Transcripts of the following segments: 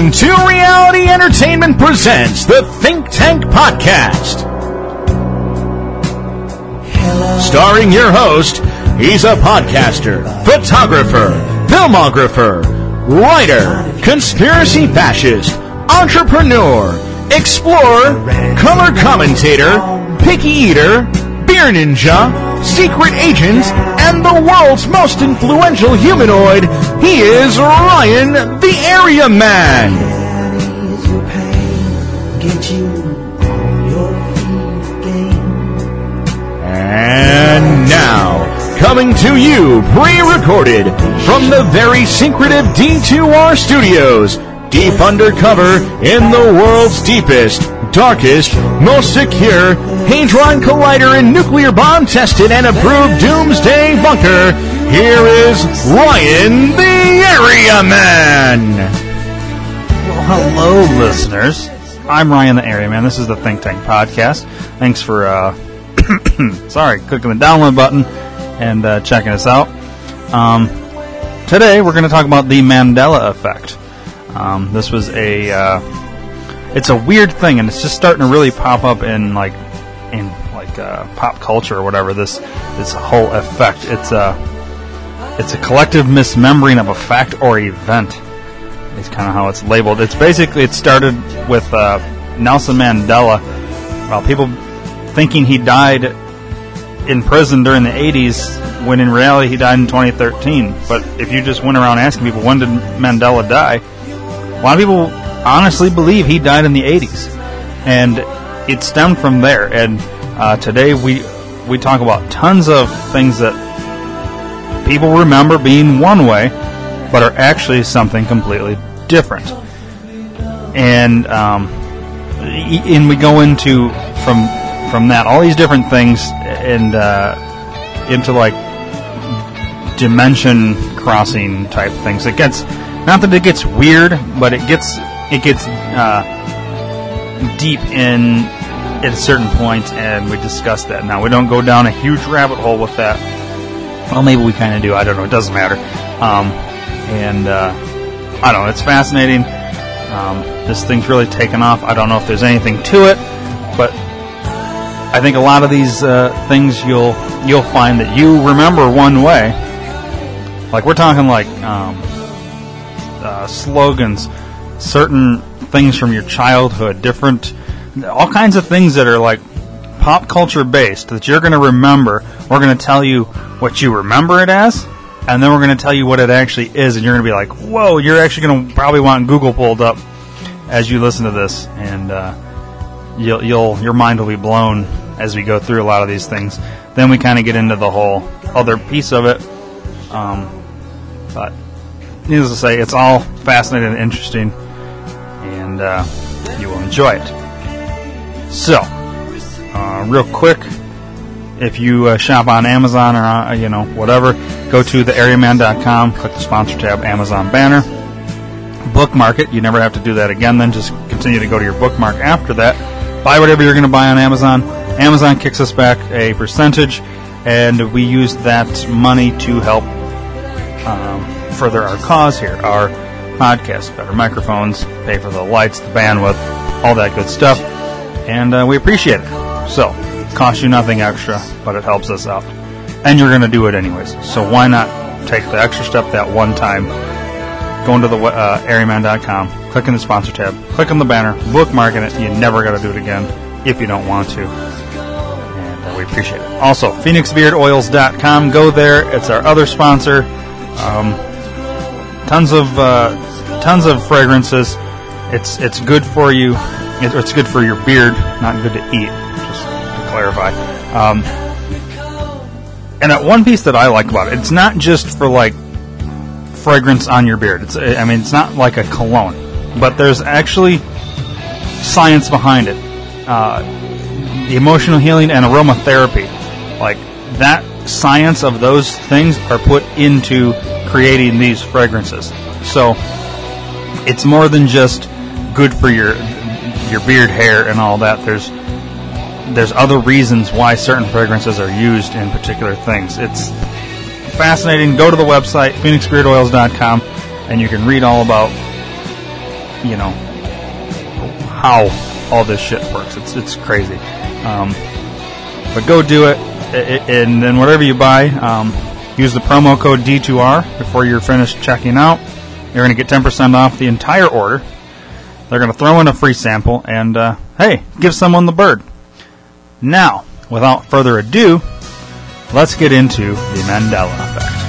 Team 2 Reality Entertainment presents the Think Tank Podcast. Starring your host, he's a podcaster, photographer, filmographer, writer, conspiracy fascist, entrepreneur, explorer, color commentator, picky eater, beer ninja, secret agent, and the world's most influential humanoid. He is Ryan the Area Man. And now, coming to you pre-recorded from the very secretive D2R studios, deep undercover in the world's deepest, darkest, most secure Hadron Collider and nuclear bomb tested and approved doomsday bunker, here is Ryan the Area Man. Well, hello, listeners. I'm Ryan the Area Man. This is the Think Tank Podcast. Thanks for, uh, sorry, clicking the download button and uh, checking us out. Um, today, we're going to talk about the Mandela Effect. Um, this was a, uh, it's a weird thing, and it's just starting to really pop up in like, in like uh, pop culture or whatever. This this whole effect. It's a, it's a collective misremembering of a fact or event is kind of how it's labeled. It's basically it started with uh, Nelson Mandela. Well, people thinking he died in prison during the 80s, when in reality he died in 2013. But if you just went around asking people when did Mandela die, a lot of people honestly believe he died in the 80s, and it stemmed from there. And uh, today we we talk about tons of things that people remember being one way, but are actually something completely different. And um, and we go into from from that all these different things and uh, into like dimension crossing type things. It gets not that it gets weird, but it gets it gets uh, deep in at a certain point, and we discuss that. Now we don't go down a huge rabbit hole with that. Well, maybe we kind of do. I don't know. It doesn't matter. Um, and uh, I don't know. It's fascinating. Um, this thing's really taken off. I don't know if there's anything to it, but I think a lot of these uh, things you'll you'll find that you remember one way. Like we're talking like um, uh, slogans, certain things from your childhood, different, all kinds of things that are like pop culture based that you're going to remember. We're going to tell you what you remember it as, and then we're going to tell you what it actually is, and you're going to be like, "Whoa!" You're actually going to probably want Google pulled up as you listen to this, and uh, you'll, you'll your mind will be blown as we go through a lot of these things. Then we kind of get into the whole other piece of it. Um, but needless to say, it's all fascinating and interesting, and uh, you will enjoy it. So, uh, real quick, if you uh, shop on Amazon or uh, you know whatever, go to theareaman.com, click the sponsor tab, Amazon banner, bookmark it. You never have to do that again. Then just continue to go to your bookmark after that. Buy whatever you're going to buy on Amazon. Amazon kicks us back a percentage, and we use that money to help um, further our cause here, our podcast, better microphones, pay for the lights, the bandwidth, all that good stuff, and uh, we appreciate it. So, costs you nothing extra, but it helps us out, and you're going to do it anyways. So why not take the extra step that one time? Go into the uh, areaman.com, click in the sponsor tab, click on the banner, bookmarking it. You never got to do it again if you don't want to and uh, we appreciate it. Also, PhoenixBeardOils.com. Go there. It's our other sponsor. Um, tons of uh, tons of fragrances. It's it's good for you. It, it's good for your beard, not good to eat. Just to clarify. Um, and that one piece that I like about it, it's not just for like fragrance on your beard. It's I mean, it's not like a cologne, but there's actually science behind it. Uh, the emotional healing and aromatherapy, like that science of those things are put into creating these fragrances. So it's more than just good for your your beard hair and all that. There's there's other reasons why certain fragrances are used in particular things. It's fascinating. Go to the website phoenixbeardoils.com and you can read all about you know how all this shit works. It's it's crazy. Um, but go do it, and then whatever you buy, um, use the promo code D2R before you're finished checking out. You're going to get 10% off the entire order. They're going to throw in a free sample, and uh, hey, give someone the bird. Now, without further ado, let's get into the Mandela effect.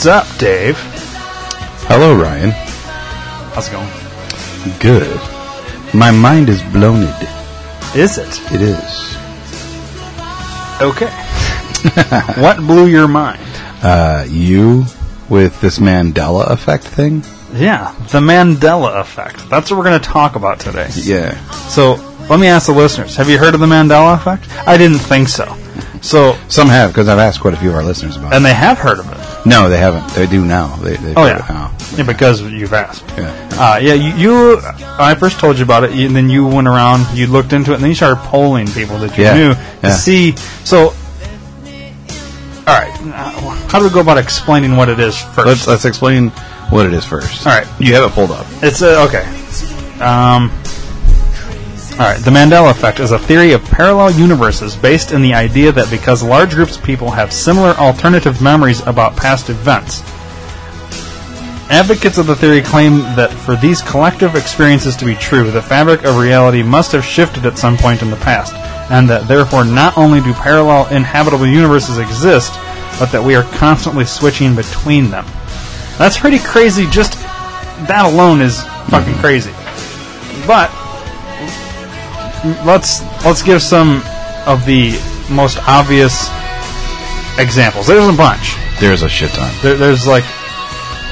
What's up, Dave? Hello, Ryan. How's it going? Good. My mind is blown. Is it? It is. Okay. what blew your mind? Uh, you with this Mandela effect thing? Yeah, the Mandela effect. That's what we're going to talk about today. Yeah. So, let me ask the listeners have you heard of the Mandela effect? I didn't think so. So, Some have, because I've asked quite a few of our listeners about and they have heard of it. No, they haven't. They do now. They, they Oh, yeah. now. Yeah, because you've asked. Yeah. Uh, yeah, you, you. I first told you about it, and then you went around, you looked into it, and then you started polling people that you Yeah, knew to yeah. see. So, all right, how do we go about explaining what it is 1st Let's, let's explain what it is first. All right. You have it pulled up. It's uh, okay. Um, all right. The Mandela effect is a theory of parallel universes based in the idea that because large groups of people have similar alternative memories about past events, advocates of the theory claim that for these collective experiences to be true, the fabric of reality must have shifted at some point in the past, and that therefore not only do parallel inhabitable universes exist, but that we are constantly switching between them. That's pretty crazy. Just that alone is fucking mm-hmm. crazy. But let's let's give some of the most obvious examples. There's a bunch. There's a shit ton. There, there's like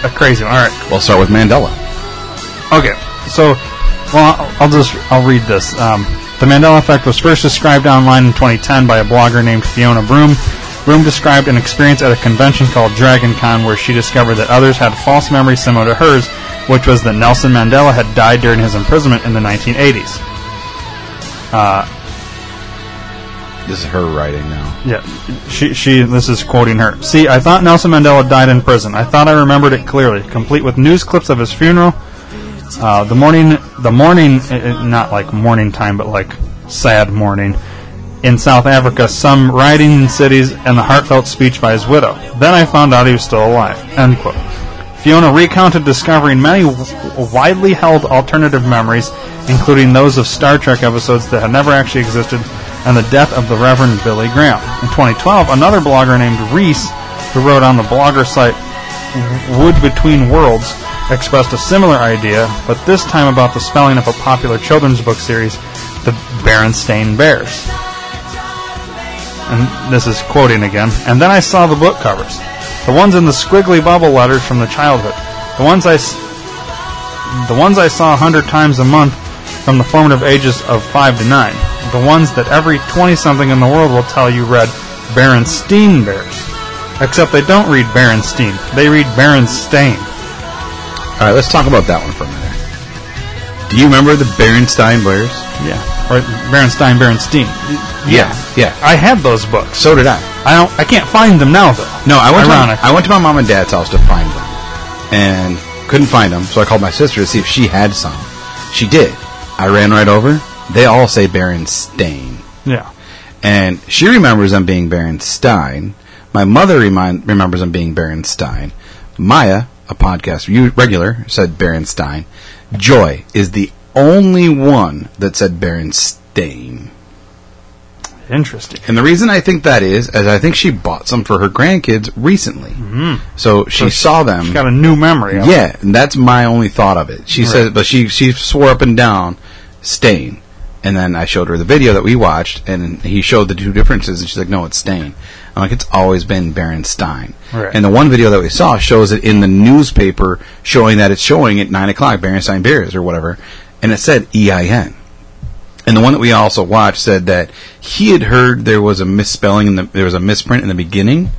a crazy one. All right. We'll start with Mandela. Okay. So, well, I'll, I'll just I'll read this. Um, the Mandela effect was first described online in 2010 by a blogger named Fiona Broome. Broome described an experience at a convention called Dragon Con where she discovered that others had false memories similar to hers, which was that Nelson Mandela had died during his imprisonment in the 1980s. This is her writing now. Yeah, she, she, this is quoting her. See, I thought Nelson Mandela died in prison. I thought I remembered it clearly, complete with news clips of his funeral. Uh, the morning, the morning, uh, uh, not like morning time, but like sad morning in South Africa, some rioting in cities, and the heartfelt speech by his widow. Then I found out he was still alive. End quote. Fiona recounted discovering many w- widely held alternative memories, including those of Star Trek episodes that had never actually existed, and the death of the Reverend Billy Graham. In 2012, another blogger named Reese, who wrote on the blogger site Wood Between Worlds, expressed a similar idea, but this time about the spelling of a popular children's book series, The Berenstain Bears. And this is quoting again. And then I saw the book covers. The ones in the squiggly bubble letters from the childhood. The ones I, the ones I saw a hundred times a month from the formative ages of five to nine. The ones that every 20 something in the world will tell you read Berenstein Bears. Except they don't read Berenstein. They read Berenstain. All right, let's talk about that one for a minute. Do you remember the Berenstein Bears? Yeah. Or Berenstein, Berenstein. Yeah, yeah. I had those books. So did I. I don't. I can't find them now, though. No, I went, to my, Ironic. I went to my mom and dad's house to find them, and couldn't find them. So I called my sister to see if she had some. She did. I ran right over. They all say Berenstain, Yeah. and she remembers them being Berenstein. My mother remind, remembers them being Berenstein. Maya, a podcast you- regular, said Berenstein. Joy is the only one that said Berenstain. Interesting. And the reason I think that is, is I think she bought some for her grandkids recently. Mm-hmm. So she saw them. She's got a new memory. It. Yeah, and that's my only thought of it. She said, but she she swore up and down, stain. And then I showed her the video that we watched, and he showed the two differences, and she's like, "No, it's stain." I'm like, "It's always been Berenstein." Right. And the one video that we saw shows it in the newspaper, showing that it's showing at nine o'clock Berenstein beers or whatever, and it said E I N. And the one that we also watched said that he had heard there was a misspelling, in the, there was a misprint in the beginning,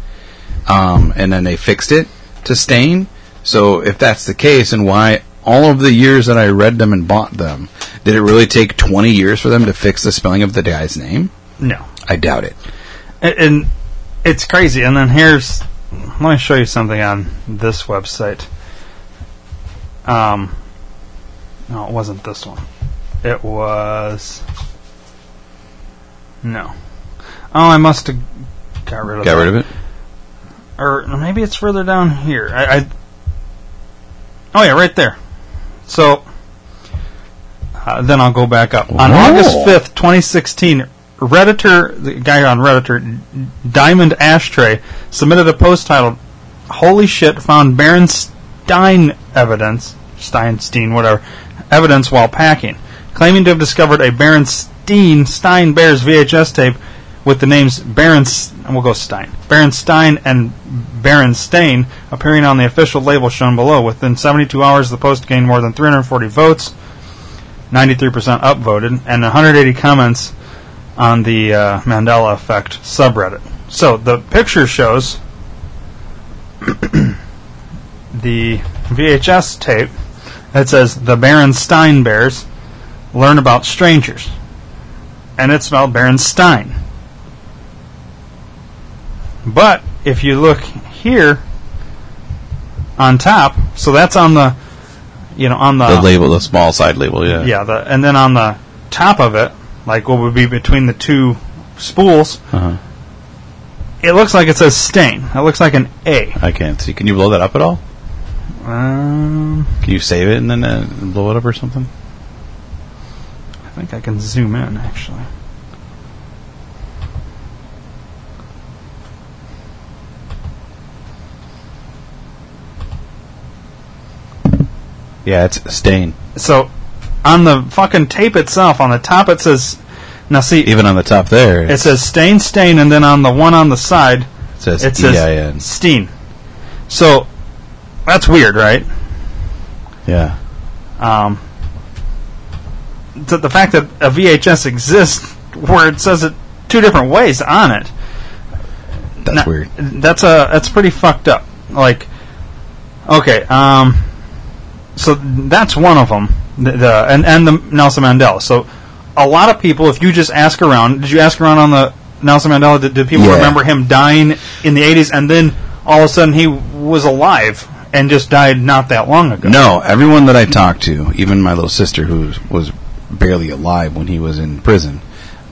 um, and then they fixed it to stain. So if that's the case, and why all of the years that I read them and bought them, did it really take 20 years for them to fix the spelling of the guy's name? No. I doubt it. And, and it's crazy. And then here's, let me show you something on this website. Um, no, it wasn't this one. It was. No. Oh, I must have got rid of Got that. rid of it? Or maybe it's further down here. I. I oh, yeah, right there. So. Uh, then I'll go back up. On Whoa. August 5th, 2016, Redditor, the guy on Redditor, Diamond Ashtray, submitted a post titled, Holy Shit, found Berenstein evidence, Steinstein, whatever, evidence while packing, claiming to have discovered a Berenstein Stein Bears VHS tape with the names Berens, and we'll go Stein, Berenstein and Berenstain appearing on the official label shown below. Within 72 hours, the post gained more than 340 votes. 93% upvoted, and 180 comments on the uh, Mandela Effect subreddit. So the picture shows the VHS tape that says the Berenstein Bears learn about strangers, and it's spelled Berenstein. But if you look here on top, so that's on the you know on the, The label, the small side label, yeah. yeah, the, and then on the top of it, like what would be between the two spools, Uh-huh. it looks like it says stain. It looks like an A. I can't see. Can you blow that up at all? Um, Can you save it and then uh, blow it up or something? I think I can zoom in actually. Yeah, it's stain. So on the fucking tape itself, on the top it says. Now see, Even on the top there, it says stain, stain, and then on the one on the side, it says it says E-I-N. steen. So that's weird, right? Yeah. um, the, the fact that a VHS exists where it says it two different ways on it. That's Now, weird. That's a that's pretty fucked up. Like, okay, um, so that's one of them. The, the and and the Nelson Mandela. So a lot of people, if you just ask around, did you ask around on the Nelson Mandela? Did, did people Yeah. remember him dying in the '80s, and then all of a sudden he was alive and just died not that long ago? No, everyone that I talked to, even my little sister who was barely alive when he was in prison,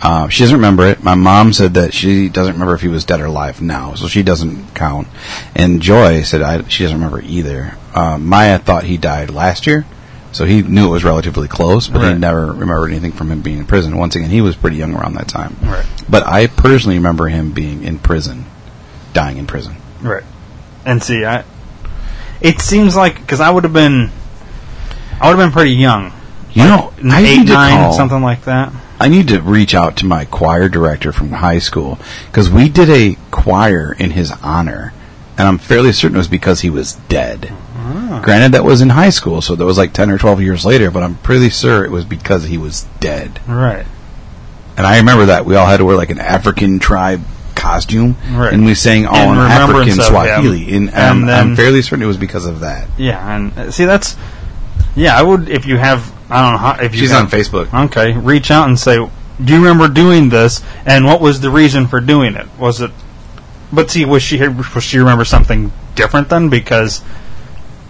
uh, she doesn't remember it. My mom said that she doesn't remember if he was dead or alive now, so she doesn't count. And Joy said I, she doesn't remember either. Uh, Maya thought he died last year, so he knew it was relatively close, but Right. he never remembered anything from him being in prison. Once again, he was pretty young around that time. Right. But I personally remember him being in prison, dying in prison. Right. And see, I. It seems like because I would have been, I would have been pretty young, You know, I eight, need to nine, call- something like that. I need to reach out to my choir director from high school because we did a choir in his honor, and I'm fairly certain it was because he was dead. Ah. Granted, that was in high school, so that was like 10 or 12 years later, but I'm pretty sure it was because he was dead. Right. And I remember that we all had to wear like an African tribe costume, Right. and we sang all In in African Swahili. And, And I'm, then- I'm fairly certain it was because of that. Yeah, and uh, see that's. Yeah, I would if you have. I don't know how if you. She's have, on Facebook. Okay, reach out and say, "Do you remember doing this? And what was the reason for doing it? Was it?" But see, was she was she remember something different then? Because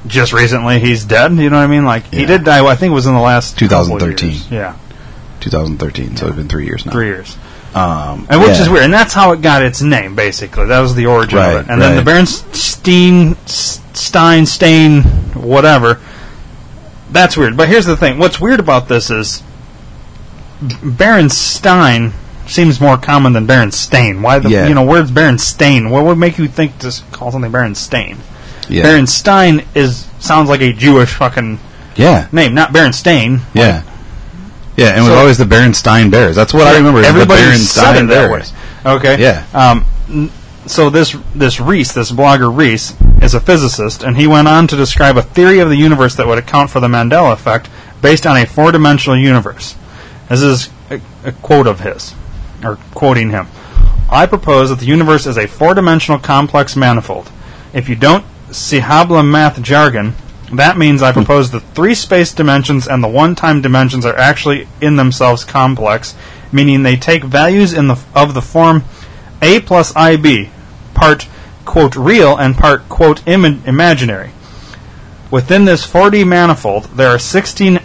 just recently he's dead. You know what I mean? Like he did die. I think it was in the last 2013. years. Yeah, 2013, so it's been three years now. three years. Um, And which yeah. is weird, and that's how it got its name. Basically, that was the origin Right, of it. And then the right. Berenstein Stein, Stain, whatever. That's weird. But here's the thing. What's weird about this is Baron Stein seems more common than Baron Stain. Why the Yeah. you know where's Baron Stain? What would make you think to call something Baron Stain? Yeah. Baron Stein is sounds like a Jewish fucking Yeah. name, not Baron Stain. Yeah. Yeah, and it was always the Berenstein Bears. That's what I remember. Everybody the said it that way. Okay. Yeah. Um, n- so this this Reese, this blogger Reese, is a physicist, and he went on to describe a theory of the universe that would account for the Mandela effect based on a four-dimensional universe. This is a, a quote of his, or quoting him. I propose that the universe is a four-dimensional complex manifold. If you don't see Habla math jargon, that means I propose the three space dimensions and the one-time dimensions are actually in themselves complex, meaning they take values in the of the form a plus ib, part quote real and part quote Im- imaginary. Within this 4D manifold, there are 16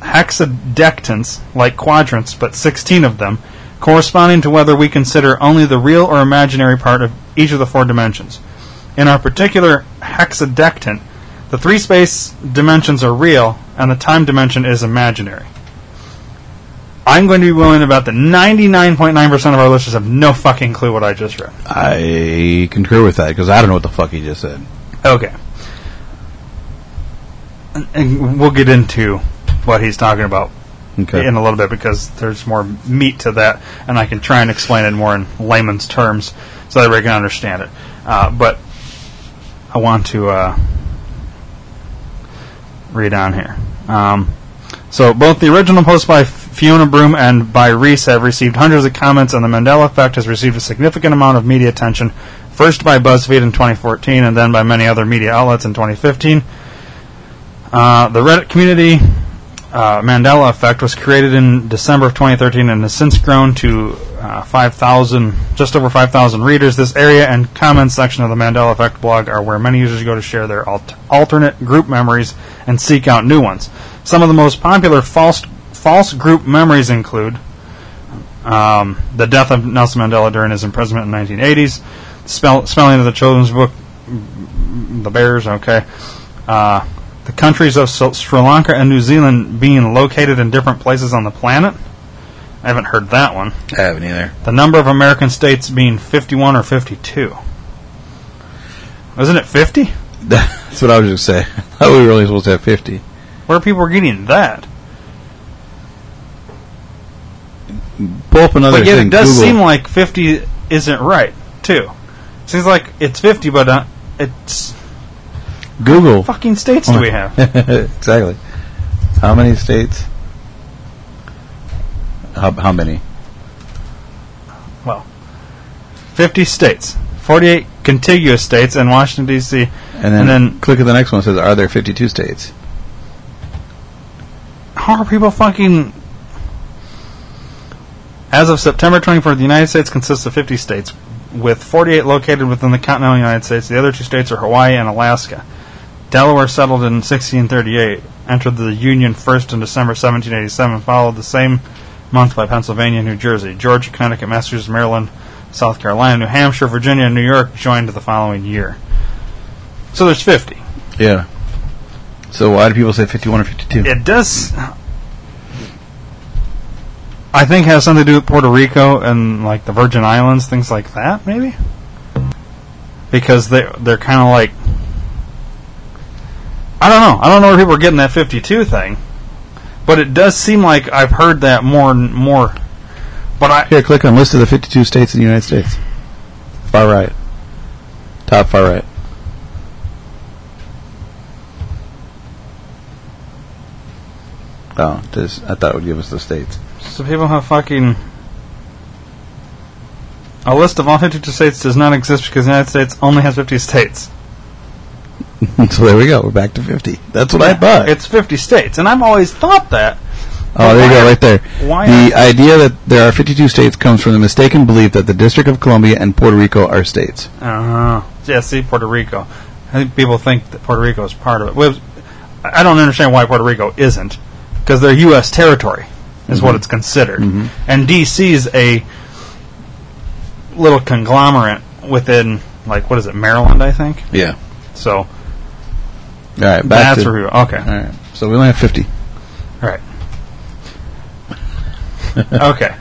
hexadectants, like quadrants, but 16 of them, corresponding to whether we consider only the real or imaginary part of each of the four dimensions. In our particular hexadectant, the three space dimensions are real, and the time dimension is imaginary. I'm going to be willing to bet that 99.9% of our listeners have no fucking clue what I just read. I concur with that because I don't know what the fuck he just said. Okay. And- And we'll get into what he's talking about Okay. in a little bit because there's more meat to that, and I can try and explain it more in layman's terms so that everybody can understand it. Uh, but I want to uh, read on here. Um, so both the original post by Fiona Broome and by Reese have received hundreds of comments, and the Mandela Effect has received a significant amount of media attention. First by BuzzFeed in 2014, and then by many other media outlets in 2015. Uh, the Reddit community uh, Mandela Effect was created in December of 2013 and has since grown to uh, 5,000, just over 5,000 readers. This area and comments section of the Mandela Effect blog are where many users go to share their alt- alternate group memories and seek out new ones. Some of the most popular false false group memories include um, the death of Nelson Mandela during his imprisonment in the 1980s, spell, spelling of the children's book, The Bears, okay. Uh, the countries of Sri Sri Lanka and New Zealand being located in different places on the planet. I haven't heard that one. I haven't either. The number of American states being 51 or 52. Wasn't it 50? That's what I was going to say. I thought we were only supposed to have fifty. Where people were getting that? Pull up another But yet thing. it does Google. seem like 50 isn't right, too. Seems like it's 50, but uh, it's Google. fucking states do we have? exactly. How many states? How, how many? Well, 50 states, 48 contiguous states, and Washington D.C. And then, And then- click at the next one. It says, "Are there 52 states?" How are people fucking? As of September 24th, the United States consists of 50 states, with 48 located within the continental United States. The other two states are Hawaii and Alaska. Delaware settled in 1638, entered the Union first in December 1787, followed the same month by Pennsylvania New Jersey. Georgia, Connecticut, Massachusetts, Maryland, South Carolina, New Hampshire, Virginia, and New York joined the following year. So there's 50. Yeah. So why do people say 51 or 52? It does. I think has something to do with Puerto Rico and like the Virgin Islands, things like that, maybe. Because they they're kind of like. I don't know. I don't know where people are getting that fifty-two thing, but it does seem like I've heard that more and more. But I Here, click on list of the 52 states in the United States. Far right. Top far right. Oh, this, I thought it would give us the states. so people have fucking. A list of all 52 states does not exist because the United States only has 50 states. so there we go. We're back to 50. That's what I Yeah, thought. It's 50 states, and I've always thought that. oh, there you go, right there. why the idea that there are 52 states comes from the mistaken belief that the District of Columbia and Puerto Rico are states. Uh, yeah, see, Puerto Rico. I think people think that Puerto Rico is part of it. Well, I don't understand why Puerto Rico isn't, because they're U.S. territory, is what it's considered. And D.C. is a little conglomerate within, like, what is it, Maryland, I think? Yeah. So, All right, back That's to. where we were. Okay. All right, so we only have fifty. Right. okay.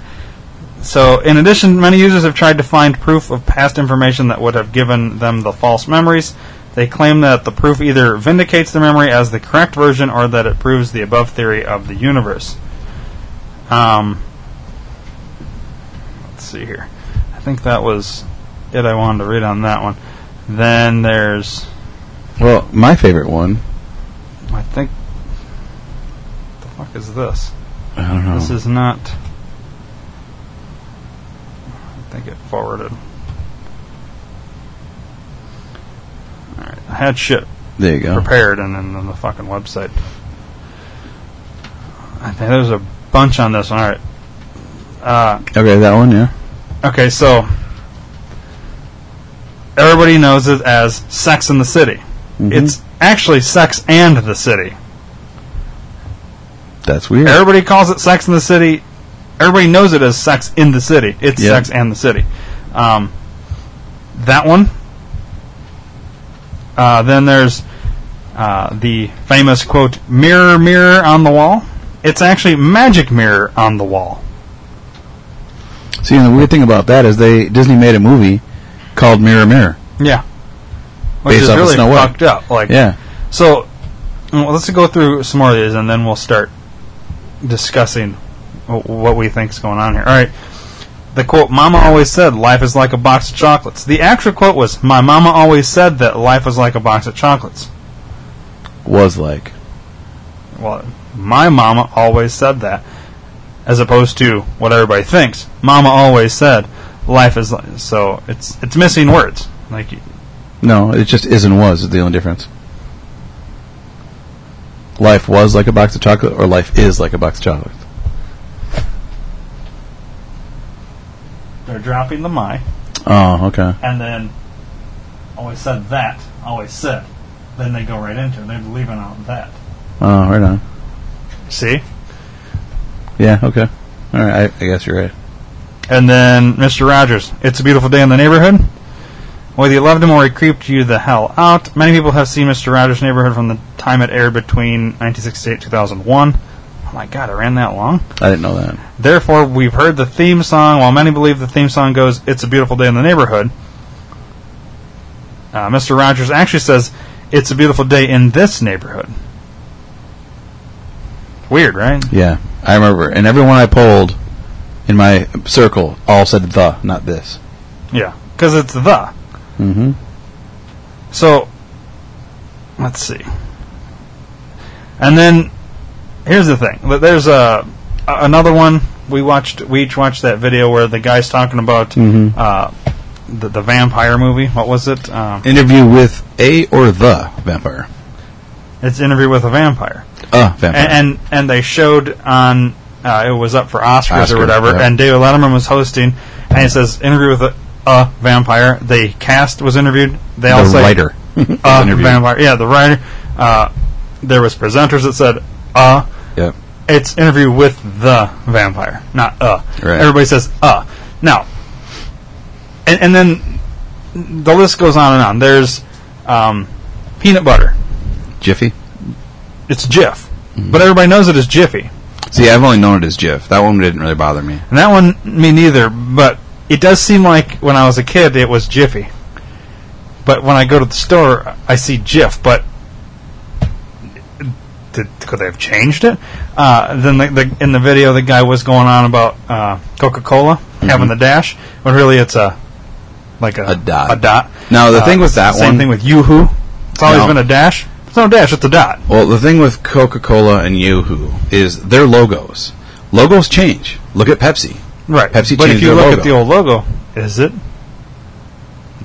So, in addition, many users have tried to find proof of past information that would have given them the false memories. They claim that the proof either vindicates the memory as the correct version or that it proves the above theory of the universe. Um, let's see here. I think that was it I wanted to read on that one. Then there's, Well, my favorite one. I think, the fuck is this? I don't know. This is not. I think it forwarded. Alright, I had shit there you go. prepared and then on the fucking website. I think there's a bunch on this one. Alright. Uh, Okay, that one. Yeah. okay, so. Everybody knows it as Sex in the City. Mhm. It's actually Sex and the City. That's weird. Everybody calls it Sex in the City. Everybody knows it as Sex in the City. It's Yeah. Sex and the City. Um, that one. Uh, then there's uh, the famous quote, "Mirror, mirror on the wall." It's actually magic mirror on the wall. See, and the weird thing about that is they Disney made a movie called Mirror Mirror. Yeah, which Based is really fucked up. Like, Yeah. So, well, let's go through some more of these, and then we'll start discussing what we think's going on here. All right. The quote, "Mama always said life is like a box of chocolates." The actual quote was, "My mama always said that life was like a box of chocolates." Was like. Well, my mama always said that, as opposed to what everybody thinks. Mama always said life is like so. It's it's missing words. Like No, it just is and was is the only difference. Life was like a box of chocolate, or life is like a box of chocolate. they're dropping the my. Oh, okay. and then always said that, always said. Then they go right into it. They're leaving out that. Oh, right on. See? Yeah, okay. All right, I, I guess you're right. And then Mr. Rogers, It's a Beautiful Day in the Neighborhood. Whether you loved him or he creeped you the hell out, many people have seen Mr. Rogers' Neighborhood from the time it aired between 1968 2001. Oh my god, it ran that long? I didn't know that. Therefore, we've heard the theme song. While many believe the theme song goes, It's a Beautiful Day in the Neighborhood, uh, Mr. Rogers actually says, It's a Beautiful Day in this neighborhood. Weird, right? Yeah, I remember. And everyone I polled in my circle all said the, not this. Yeah, because it's the. Mm-hmm. So, let's see. And then, here's the thing. Th- There's a, another one. We watched. We each watched that video where the guy's talking about Mhm. uh, the the vampire movie. What was it? Um, Interview with a or the vampire. it's interview with a vampire. A vampire. and and, and they showed on uh, it was up for Oscars Oscar, or whatever, yeah. and David Letterman was hosting, and he says interview with a, a vampire. The cast was interviewed. They all the say writer. a interviewed. vampire. Yeah, the writer. Uh, there was presenters that said uh. Yep. It's interview with the vampire, not uh. Right. Everybody says uh. Now, and, and then the list goes on and on. There's um, peanut butter. Jiffy. It's Jiff, Mm-hmm. but everybody knows it as Jiffy. See, I've only known it as Jiff. That one didn't really bother me. And that one, me neither, but it does seem like when I was a kid it was Jiffy. But when I go to the store, I see Jif, but did, could they have changed it? Uh, then the, the, in the video, the guy was going on about uh, Coca Cola having the dash, but really it's a like a, Mm-hmm. A dot. A dot. Now, the Uh, thing with that same one- thing with Yoo-hoo. It's always No. been a dash. It's no dash. It's a dot. Well, the thing with Coca Cola and Yoo-Hoo is their logos. Logos change. Look at Pepsi. Right. Pepsi but if you look logo. at the old logo, is it?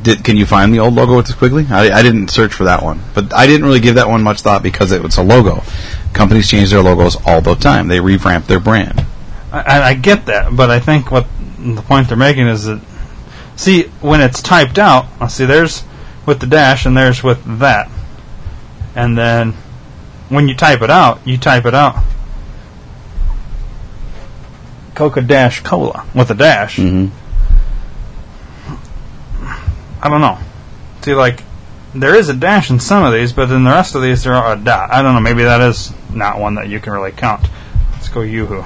Did, can you find the old logo with this quickly? I, I didn't search for that one, but I didn't really give that one much thought because it was a logo. Companies change their logos all the time. They revamp their brand. I, I- I get that, but I think what the point they're making is that see when it's typed out. I see there's with the dash and there's with that, and then when you type it out, you type it out Coca Dash Cola with a dash. Mm-hmm. I don't know. See, like there is a dash in some of these, but in the rest of these there are a dot. I don't know. Maybe that is not one that you can really count. Let's go Yoo-hoo.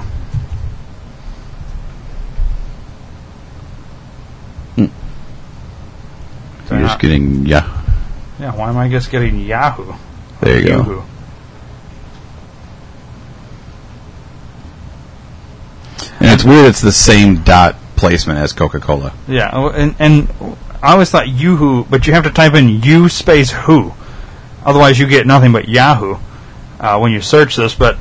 So You're not- just getting yeah. yeah, why am I just getting Yahoo? There you go. And it's weird. It's the same dot placement as Coca Cola. Yeah, oh, and and I always thought Yahoo, but you have to type in U space who, otherwise you get nothing but Yahoo uh, when you search this. But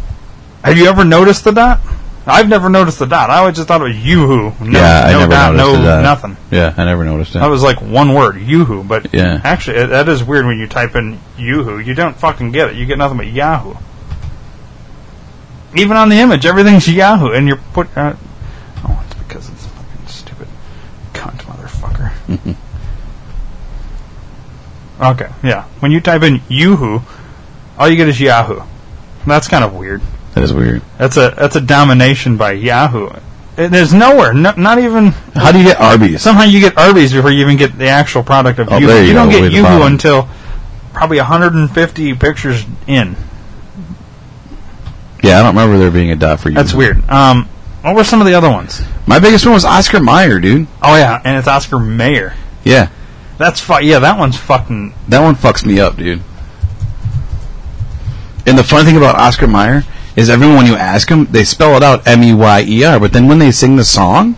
have you ever noticed the dot? I've never noticed the dot. I always just thought it was Yoo-hoo. No, yeah, I no never dot, noticed no that. nothing. Yeah, I never noticed That that. was like one word, Yoo-hoo. But Yeah. actually, it, that is weird when you type in Yoo-hoo. You don't fucking get it. You get nothing but Yahoo. Even on the image, everything's Yahoo, and you're put. Uh, oh, it's because it's fucking stupid cunt motherfucker. okay, yeah. When you type in Yoo-hoo, all you get is Yahoo. That's kind of weird. That is weird. That's a that's a domination by Yahoo. It, there's nowhere, no, not even How do you get Arby's? Somehow you get Arby's before you even get the actual product of Oh, Yoo-hoo. you You don't go, get at the Yoo-hoo bottom. until probably 150 pictures in. Yeah, I don't remember there being a dot for you. That's weird. Um, what were some of the other ones? My biggest one was Oscar Mayer, dude. Oh yeah, and it's Oscar Mayer. Yeah, That's fu- yeah, that one's fucking that one fucks me up, dude. And the funny thing about Oscar Mayer is everyone when you ask them, they spell it out M E Y E R, but then when they sing the song,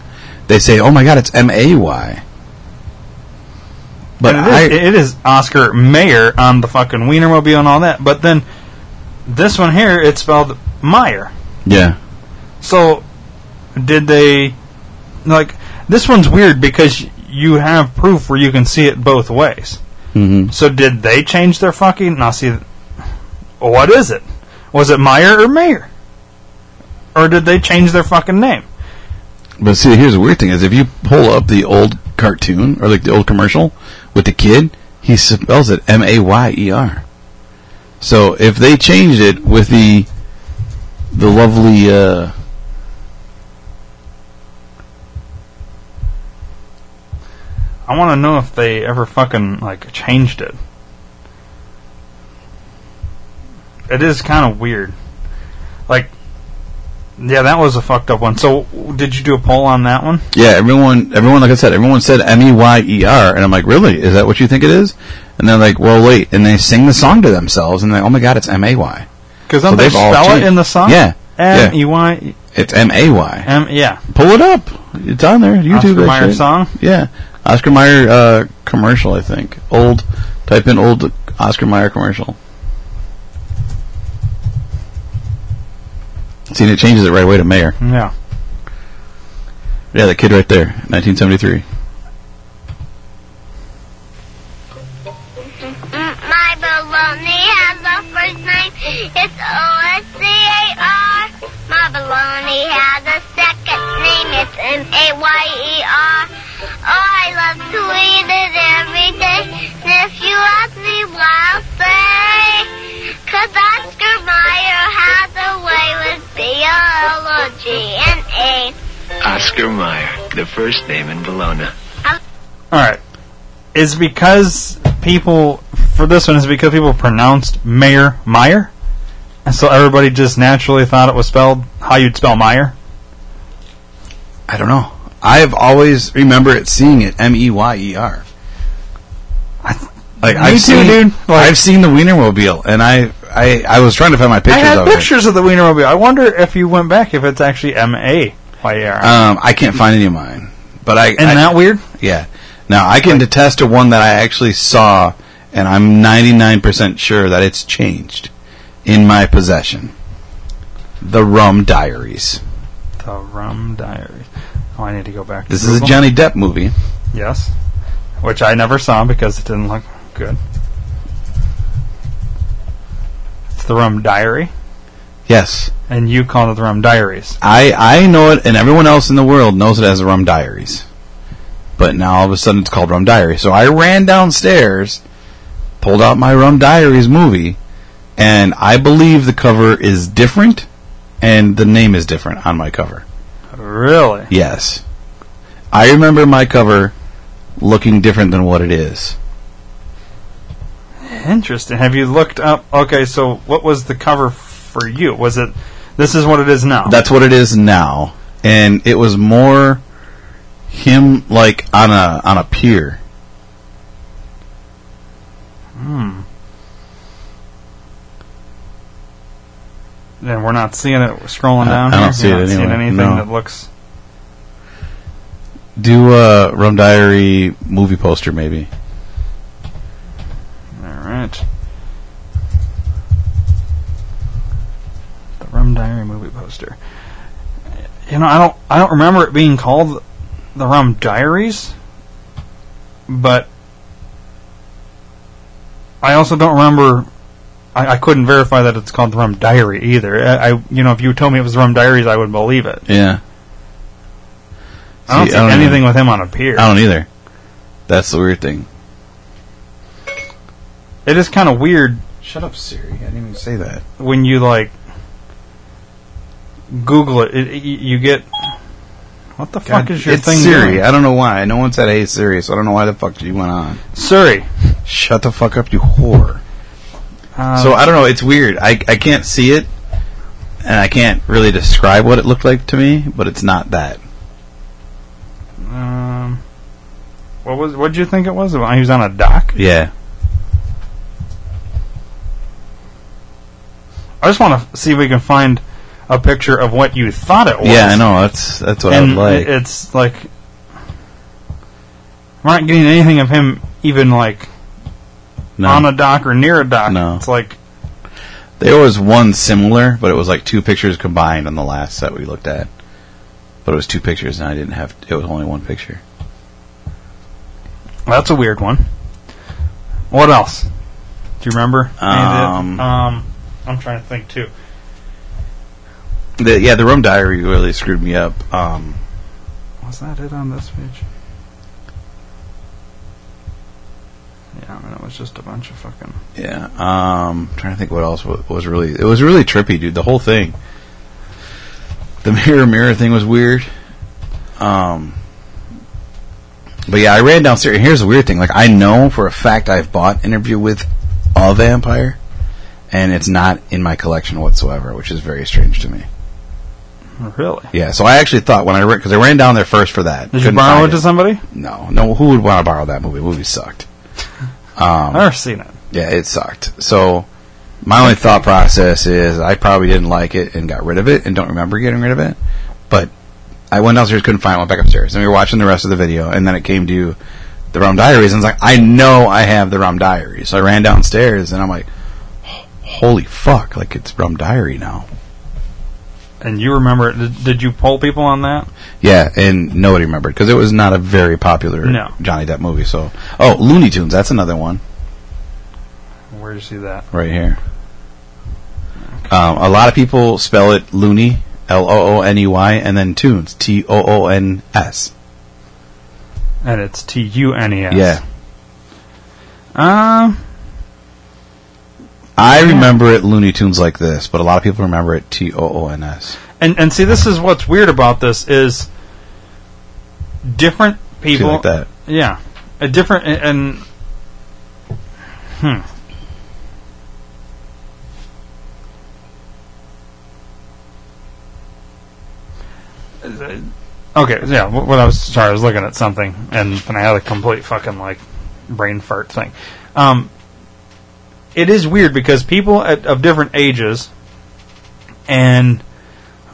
they say, "Oh my god, it's M A Y." But it, I, it is Oscar Mayer on the fucking Wienermobile and all that. But then this one here, it's spelled Meyer. yeah, So, did they like this one's weird because you have proof where you can see it both ways. hmm So, did they change their fucking? Now, see, what is it? Was it Meyer or Mayer? Or did they change their fucking name? But see, here's the weird thing: is if you pull up the old cartoon or like the old commercial with the kid, he spells it M A Y E R. So if they changed it with the the lovely uh, I want to know if they ever fucking like changed it. It is kind of weird. Like, yeah, that was a fucked up one. So, did you do a poll on that one? yeah, everyone everyone like I said, everyone said M E Y E R, and I'm like, really? Is that what you think it is? And they're like, well, wait, and they sing the song to themselves, and they, like, oh my god, it's M A Y. Because So don't they they've all spell it changed. in the song? Yeah, M. E Y It's M A Y. M. Yeah, Pull it up. It's on there. YouTube. Oscar Mayer shit. song. Yeah, Oscar Mayer uh, commercial. I think old. Type in old Oscar Mayer commercial. See, and it changes it right away to Mayer. Yeah. Yeah, the kid right there, 1973. Name. It's M-A-Y-E-R. Oh, I love to eat it every day. And if you ask me why, I'll say, 'cause Oscar Mayer has a way with B-O-L-O-G-N-A. Oscar Mayer, the first name in Bologna. All right. Is because people for this one is because people pronounced Mayer Meyer, and so everybody just naturally thought it was spelled how you'd spell Meyer. I don't know. I've always remember it seeing it M E Y E R. Like Me I've too, seen, dude. Like- I've seen the Wienermobile, and I, I, I was trying to find my pictures. I had of pictures of the Wienermobile. I wonder if you went back if it's actually M A Y E it. R. Um, I can't find any of mine, but I. Isn't I, that weird? Yeah. Now I can attest to one that I actually saw, and I'm 99% sure that it's changed in my possession. The Rum Diaries. The Rum Diaries. Oh, I need to go back. To This is a Johnny Depp movie. Yes, which I never saw because it didn't look good. It's the Rum Diary, Yes. and you call it the Rum Diaries. I, I know it, and everyone else in the world knows it as the Rum Diaries. But now all of a sudden it's called Rum Diary. So I ran downstairs, pulled out my Rum Diaries movie, and I believe the cover is different, and the name is different on my cover. Really? Yes. I remember my cover looking different than what it is. Interesting. Have you looked up? Okay, so what was the cover for you? Was it? This is what it is now. That's what it is now, and it was more him like on a on a pier. Hmm. And we're not seeing it We're scrolling I- down. I don't here? see You're it not seeing anyway, anything no. that looks. Do a Rum Diary movie poster maybe. All right. The Rum Diary movie poster. You know, I don't, I don't remember it being called the Rum Diaries, but I also don't remember. I, I couldn't verify that it's called the Rum Diary either. I, I, you know, if you told me it was Rum Diaries, I would believe it. Yeah, I don't See, see I don't anything know. with him on a pier. I don't either. That's the weird thing. It is kind of weird Shut up, Siri. I didn't even say that. when you like Google it, it, it- you get what the fuck is your it's thing? Siri. doing? I don't know why. No one said hey Siri, so I don't know why the fuck you went on. Siri. Shut the fuck up, you whore. Uh, so I don't know. It's weird. I I can't see it, and I can't really describe what it looked like to me. But it's not that. um, what was? What did you think it was? He was on a dock. Yeah. I just want to see if we can find a picture of what you thought it was. Yeah, I know. That's that's what and I would like. it's like we're not getting anything of him even like no. on a dock or near a dock. No. It's like There was one similar, but it was like two pictures combined on the last set we looked at. But it was two pictures, and I didn't have. It was only one picture. That's a weird one. What else? Do you remember? any of the- Um, um, I'm trying to think too. The, yeah, the Rum Diary really screwed me up. Um, Was that it on this page? Yeah, I mean, it was just a bunch of fucking. yeah, um, trying to think what else was really. It was really trippy, dude. The whole thing. The mirror mirror thing was weird. Um, but yeah, I ran downstairs. And here's the weird thing: like, I know for a fact I've bought Interview with a Vampire, and it's not in my collection whatsoever, which is very strange to me. Really? Yeah, so I actually thought when I because I ran down there first for that. Did you borrow it to somebody? No, no. Who would want to borrow that movie? The movie sucked. Um, I've never seen it. Yeah, it sucked. So my only thought process is I probably didn't like it and got rid of it and don't remember getting rid of it. But I went downstairs, couldn't find it, went back upstairs, and we were watching the rest of the video, and then it came to the Rum Diaries, and I was like, I know I have the Rum Diaries. So I ran downstairs, and I'm like, holy fuck, like it's Rum Diary now. And you remember it? Did, did you poll people on that? Yeah, and nobody remembered because it was not a very popular No. Johnny Depp movie. So, oh, Looney Tunes, that's another one Where did you see that? right here. Um, a lot of people spell it Looney, L O O N E Y, and then Tunes, T O O N S. And it's T U N E S. Yeah, Um. I remember it Looney Tunes like this, but a lot of people remember it T O O N S. And and see, this is what's weird about this is different people. like that. Yeah, a different and. and hmm. Okay, yeah. wh- What I was sorry, I was looking at something, and then I had a complete fucking like brain fart thing. Um, it is weird because people at, of different ages and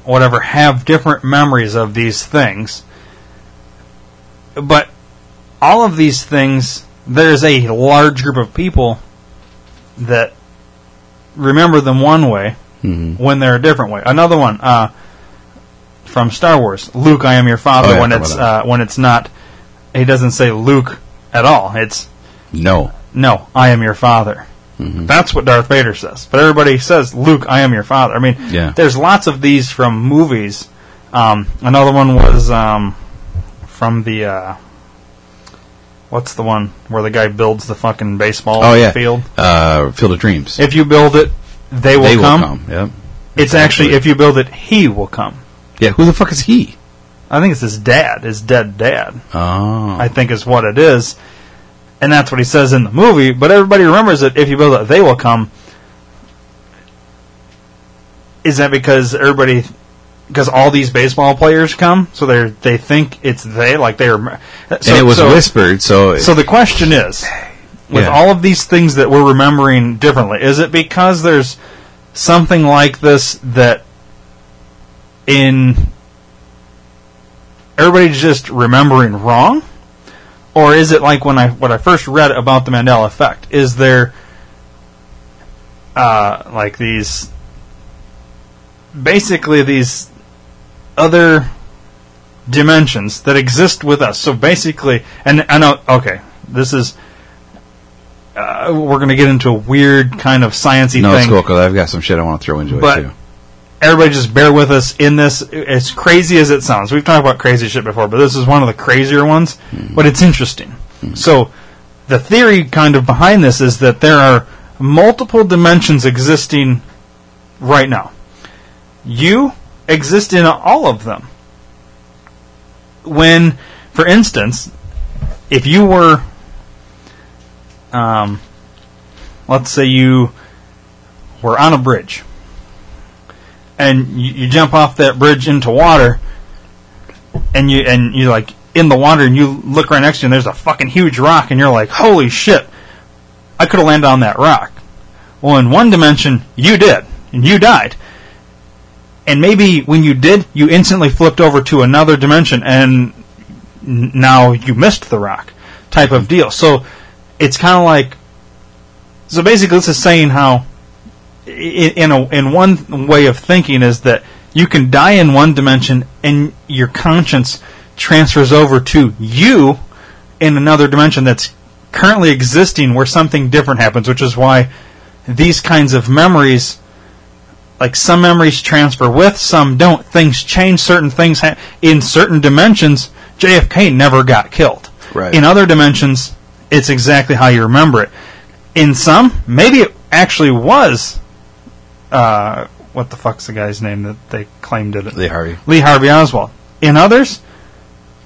whatever have different memories of these things, but all of these things, there's a large group of people that remember them one way hmm when they're a different way. Another one uh, from Star Wars, Luke, I am your father. Oh, yeah, when it's uh, when it's not, he doesn't say Luke at all. It's No. no, I am your father. Mm-hmm. That's what Darth Vader says. But everybody says, Luke, I am your father. I mean, Yeah. there's lots of these from movies. Um, another one was um, from the. Uh, what's the one where the guy builds the fucking baseball Oh yeah, field? Uh, Field of Dreams. If you build it, they will they come. will come. Yep. It's actually, if you build it, he will come. Yeah. Who the fuck is he? I think it's his dad, his dead dad. Oh. I think is what it is. and that's what he says in the movie. But everybody remembers that if you build it, they will come. Is that because everybody, because all these baseball players come, so they they think it's they, like they are. So, and it was so, whispered, so, So the question is, with Yeah. all of these things that we're remembering differently, is it because there's something like this that in everybody's just remembering wrong? Or is it like when I what I first read about the Mandela effect? Is there uh, like these basically these other dimensions that exist with us? So basically, and I know uh, okay, this is uh, we're going to get into a weird kind of sciency no, it's thing cool, 'cause I've got some shit I want to throw into But- it, too. everybody just bear with us in this. As crazy as it sounds, we've talked about crazy shit before, but this is one of the crazier ones. Hmm. But it's interesting. Hmm. So, the theory kind of behind this is that there are multiple dimensions existing right now. You exist in all of them. When, for instance, if you were, um, let's say you were on a bridge and you, you jump off that bridge into water, and you and you like in the water, and you look right next to you, and there's a fucking huge rock, and you're like, "Holy shit! I could have landed on that rock." Well, in one dimension, you did, and you died. And maybe when you did, you instantly flipped over to another dimension, and now you missed the rock, type of deal. So it's kind of like, so basically, this is saying how in a in one way of thinking is that you can die in one dimension and your conscience transfers over to you in another dimension that's currently existing where something different happens which is why these kinds of memories like some memories transfer with some don't things change certain things ha- in certain dimensions JFK never got killed Right. in other dimensions it's exactly how you remember it in some maybe it actually was uh, what the fuck's the guy's name that they claimed it? Lee Harvey. Lee Harvey Oswald. In others,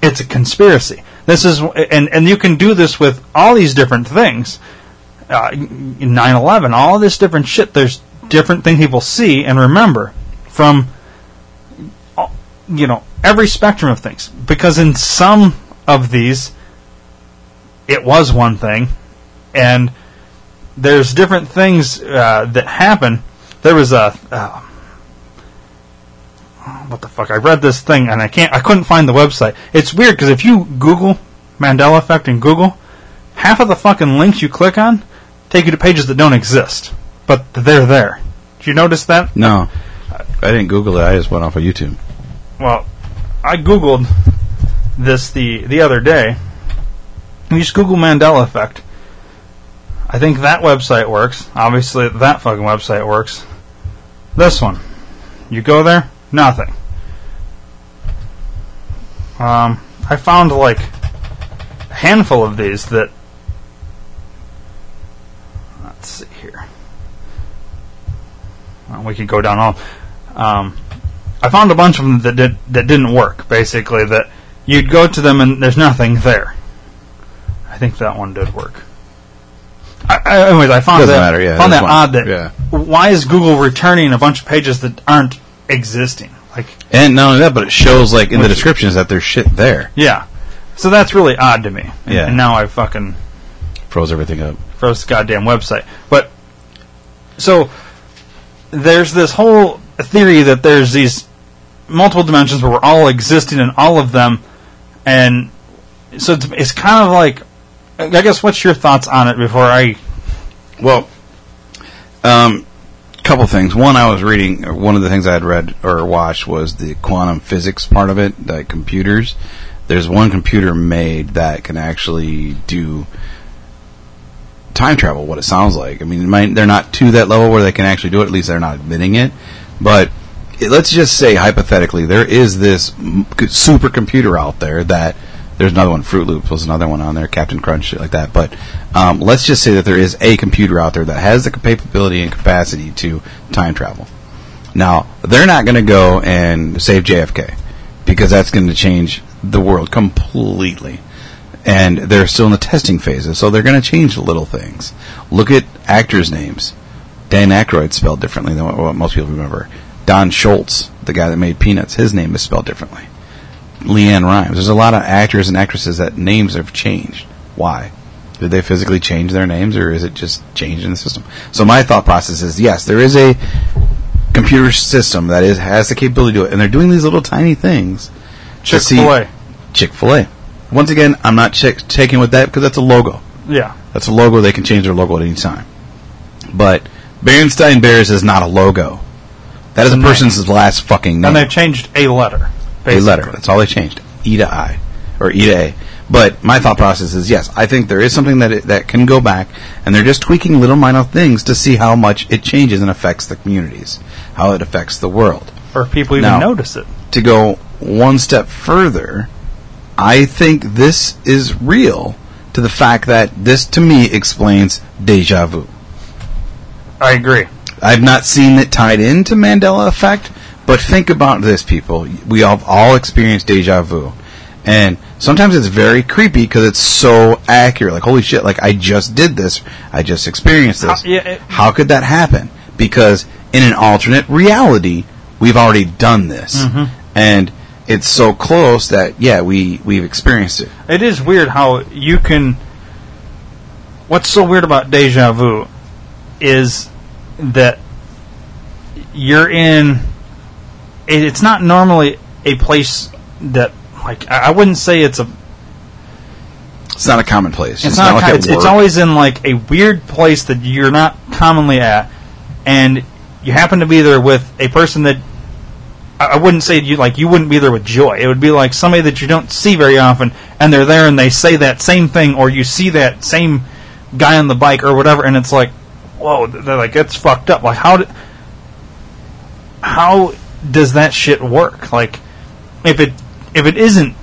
it's a conspiracy. This is, and and you can do this with all these different things. Uh, 9/11, all this different shit. There's different thing people see and remember from, you know, every spectrum of things. Because in some of these, it was one thing, and there's different things uh, that happen. There was a uh, what the fuck? I read this thing and I can't. I couldn't find the website. It's weird because if you Google Mandela effect in Google, half of the fucking links you click on take you to pages that don't exist, but they're there. Did you notice that? No. I didn't Google it, I just went off of YouTube. Well, I googled this the the other day. You just Google Mandela effect. I think that website works. Obviously, that fucking website works. This one, you go there, nothing. Um, I found like a handful of these that. Let's see here. Well, we could go down all. Um, I found a bunch of them that did that didn't work. Basically, that you'd go to them and there's nothing there. I think that one did work. I, I, anyways, I found Doesn't that matter, yeah, found that one. odd. That Yeah. why is Google returning a bunch of pages that aren't existing? Like, And not only that, but it shows like in the descriptions that there's shit there. yeah. So that's really odd to me. And- Yeah. And now I fucking Froze everything up. froze the goddamn website. But so there's this whole theory that there's these multiple dimensions where we're all existing in all of them, and so it's, it's kind of like. I guess what's your thoughts on it before I? Well, um, couple things. One, I was reading. One of the things I had read or watched was the quantum physics part of it. The computers. There's one computer made that can actually do time travel. What it sounds like. I mean, might, they're not to that level where they can actually do it. At least they're not admitting it. But it, let's just say hypothetically, there is this supercomputer out there that there's another one. Froot Loops was another one on there. Captain Crunch, shit like that. But um, let's just say that there is a computer out there that has the capability and capacity to time travel. Now they're not going to go and save JFK because that's going to change the world completely. And they're still in the testing phases, so they're going to change little things. Look at actors' names. Dan Aykroyd spelled differently than what, what most people remember. Don Schultz, the guy that made Peanuts, his name is spelled differently. LeAnn Rimes. There's a lot of actors and actresses that names have changed. Why? Did they physically change their names, or is it just changed in the system? So my thought process is yes, there is a computer system that is has the capability to do it, and they're doing these little tiny things. Chick-fil-A. Chick Fil A. Once again, I'm not chick- taking with that because that's a logo. Yeah. That's a logo. They can change their logo at any time. But Berenstain Bears is not a logo. That is a person's last fucking name. And they've changed a letter. a letter. That's all they changed. E to I, or E to A. But my thought process is yes, I think there is something that it, that can go back, and they're just tweaking little minor things to see how much it changes and affects the communities, how it affects the world. Or if people even Now- notice it. To go one step further, I think this is real to the fact that this to me explains deja vu. I agree. I've not seen it tied into Mandela effect, but think about this, people. We have all experienced deja vu, and sometimes it's very creepy because it's so accurate. Like, holy shit! Like I just did this. I just experienced this. How- yeah, it- How could that happen? Because in an alternate reality, we've already done this, Mm-hmm. and it's so close that yeah, we we've experienced it. It is weird how you can. What's so weird about deja vu is that you're in. It, it's not normally a place that, like, I I wouldn't say it's a. It's not a commonplace. It's, not. like ki- at it's, it's always in like a weird place that you're not commonly at, and you happen to be there with a person that I wouldn't say you like you wouldn't be there with joy. It would be like somebody that you don't see very often, and they're there and they say that same thing, or you see that same guy on the bike or whatever, and it's like, whoa, they're like it's fucked up. Like how, d- how does that shit work? Like if it if it isn't